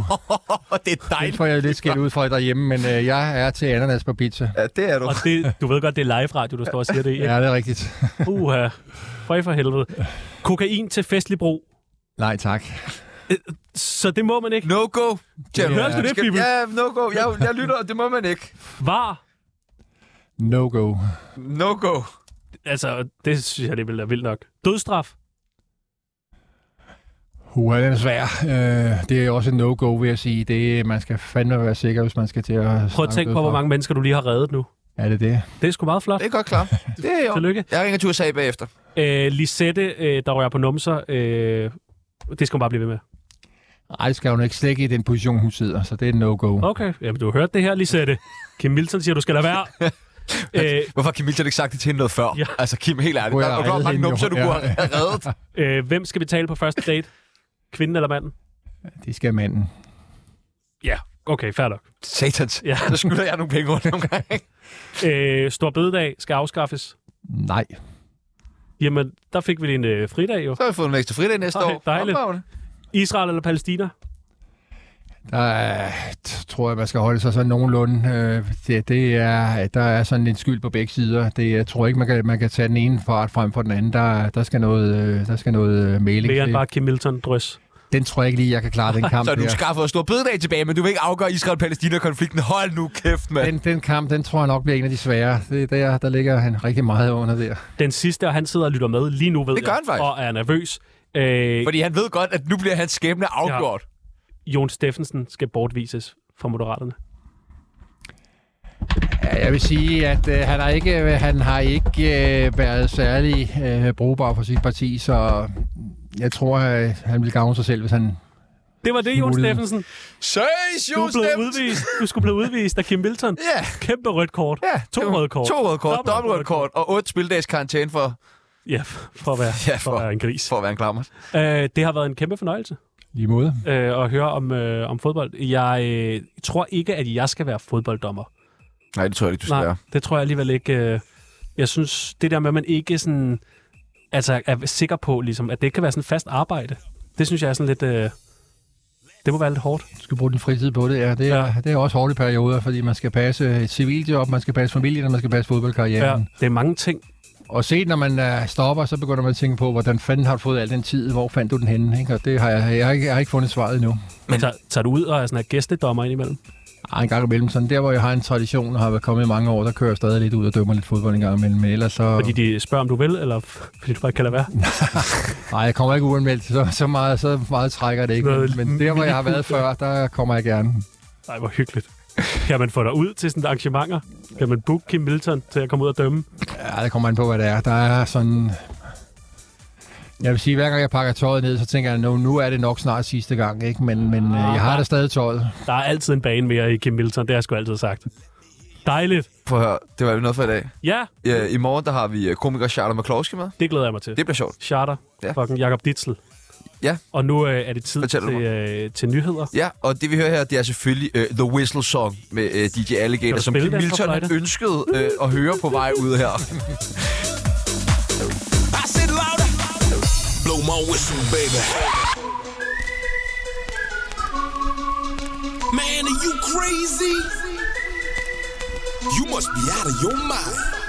det er Det dejligt. får jeg lidt skæld ud fra derhjemme, men øh, jeg er til ananas på pizza. Ja, det er du. Og det, du ved godt, det er live radio, du står og siger det i. ikke? Ja, det er rigtigt. (laughs) Uha. Føj for helvede. Kokain til festlig brug. Nej, tak. Så det må man ikke. No-go. Tjern. Hørte du det, Fibel? Ja, no-go. Jeg, jeg lytter, og det må man ikke. Var. No-go. No-go. Altså, det synes jeg, det ville være vildt nok. Dødstraf. Uha, den er svær. Øh, det er også en no-go, vil jeg sige. Det, man skal fandme være sikker, hvis man skal til at... Prøv at tænke på, hvor mange mennesker du lige har reddet nu. Er det det? Det er sgu meget flot. Det er godt klar. (laughs) Det er jo. Tillykke. Jeg ringer til USA bagefter. Øh, Lisette, øh, der rører på numser, øh, det skal hun bare blive ved med. Nej, det skal hun ikke slet ikke i den position, hun sidder, så det er en no-go. Okay, jamen du har hørt det her, Lisette. Kim Milton siger, du skal lade være. (laughs) øh, Hvorfor har Kim Milton ikke sagt det til hende noget før? Ja. Altså, Kim, helt ærligt. Der er mange numser, du kunne have reddet. øh, hvem skal betale på første date? Kvinden eller manden? Det skal manden. Ja, okay, fair nok. Satans. Ja. (laughs) Så skylder jeg nogle penge rundt omkring. (laughs) Øh, Stor bededag skal afskaffes. Nej. Jamen, der fik vi en øh, fridag jo. Så har vi fået en ekstra fridag næste Ej, år. dejligt. Fremragende. Israel eller Palæstina? Der er, tror jeg, man skal holde sig sådan nogenlunde. Øh, det, det er, der er sådan en skyld på begge sider. Det, jeg tror ikke, man kan, man kan tage den ene fart frem for den anden. Der, der skal noget, øh, der skal noget øh, mailing Mere end bare Kim Milton drøs. Den tror jeg ikke lige, jeg kan klare, den (laughs) kamp Så du skaffer stor bededag tilbage, men du vil ikke afgøre Israel-Palæstina-konflikten. Hold nu kæft, mand. Den, den kamp, den tror jeg nok bliver en af de svære. Det, der, der ligger han rigtig meget under der. Den sidste, og han sidder og lytter med lige nu, ved Det gør jeg, han og er nervøs. Øh, Fordi han ved godt, at nu bliver hans skæbne afgjort. Jon Steffensen skal bortvises fra Moderaterne. Ja, jeg vil sige, at øh, han har ikke, han har ikke øh, været særlig øh, brugbar for sit parti, så jeg tror, at han vil gavne sig selv, hvis han... Det var det, Jon. Steffensen. Søs, Du Jon blev udvist. Du skulle blive udvist af Kim Milton. Ja. Kæmpe rødt kort. Ja, To røde kort. To røde kort, Dobbelt dobbelt rødt kort og otte spildags karantæne for, Ja, for at være, Ja, for- for at være en gris. for at være en klammer. Øh, det har været en kæmpe fornøjelse Lige måde. øh, at høre om, øh, om fodbold. Jeg øh, tror ikke, at jeg skal være fodbolddommer. Nej, det tror jeg ikke, du skal Nej, være. det tror jeg alligevel ikke. Øh, jeg synes, det der med, at man ikke sådan, altså er sikker på, ligesom, at det ikke kan være sådan fast arbejde, det synes jeg er sådan lidt... Øh, det må være lidt hårdt. Du skal bruge din fritid på det, ja. Det er, ja. det er også hårde perioder, fordi man skal passe et civiljob, man skal passe familien, og man skal passe fodboldkarrieren. Ja, det er mange ting. Og set, når man uh, stopper, så begynder man at tænke på, hvordan fanden har du fået al den tid? Hvor fandt du den henne? Ikke? Og det har jeg, jeg, har ikke, jeg har ikke fundet svaret endnu. Men tager, tager du ud og er sådan en gæstedommer indimellem? En gang imellem. Sådan der, hvor jeg har en tradition og har været kommet i mange år, der kører jeg stadig lidt ud og dømmer lidt fodbold en gang imellem. Men ellers så... Fordi de spørger, om du vil, eller fordi du bare kan lade være? (laughs) Nej, jeg kommer ikke uanmeldt. Så, så, meget, så meget trækker det ikke. Noget Men, men der, hvor jeg har været før, (laughs) der kommer jeg gerne. Nej, hvor hyggeligt. Kan man få dig ud til sådan arrangementer? Kan man booke Kim Milton til at komme ud og dømme? Ja, det kommer an på, hvad det er. Der er sådan... Jeg vil sige, hver gang jeg pakker tøjet ned, så tænker jeg, nu, nu er det nok snart sidste gang, ikke? Men, men øh, jeg har da stadig tøjet. Der er altid en bane mere i Kim Milton, det har jeg sgu altid sagt. Dejligt. Prøv at høre, det var noget for i dag. Ja, Ja, I morgen der har vi øh, komiker Charlotte McCloskey med. det glæder jeg mig til. Det bliver sjovt. Charter. Ja. Fucking Jakob Ditzel. Ja. Og nu øh, er det tid til, øh, til nyheder. Ja, og det vi hører her, det er selvfølgelig uh, The Whistle Song med uh, DJ Alligator, som Kim Milton ønskede uh, at høre på vej ud her. (laughs) My whistle, baby. Man, are you crazy? You must be out of your mind.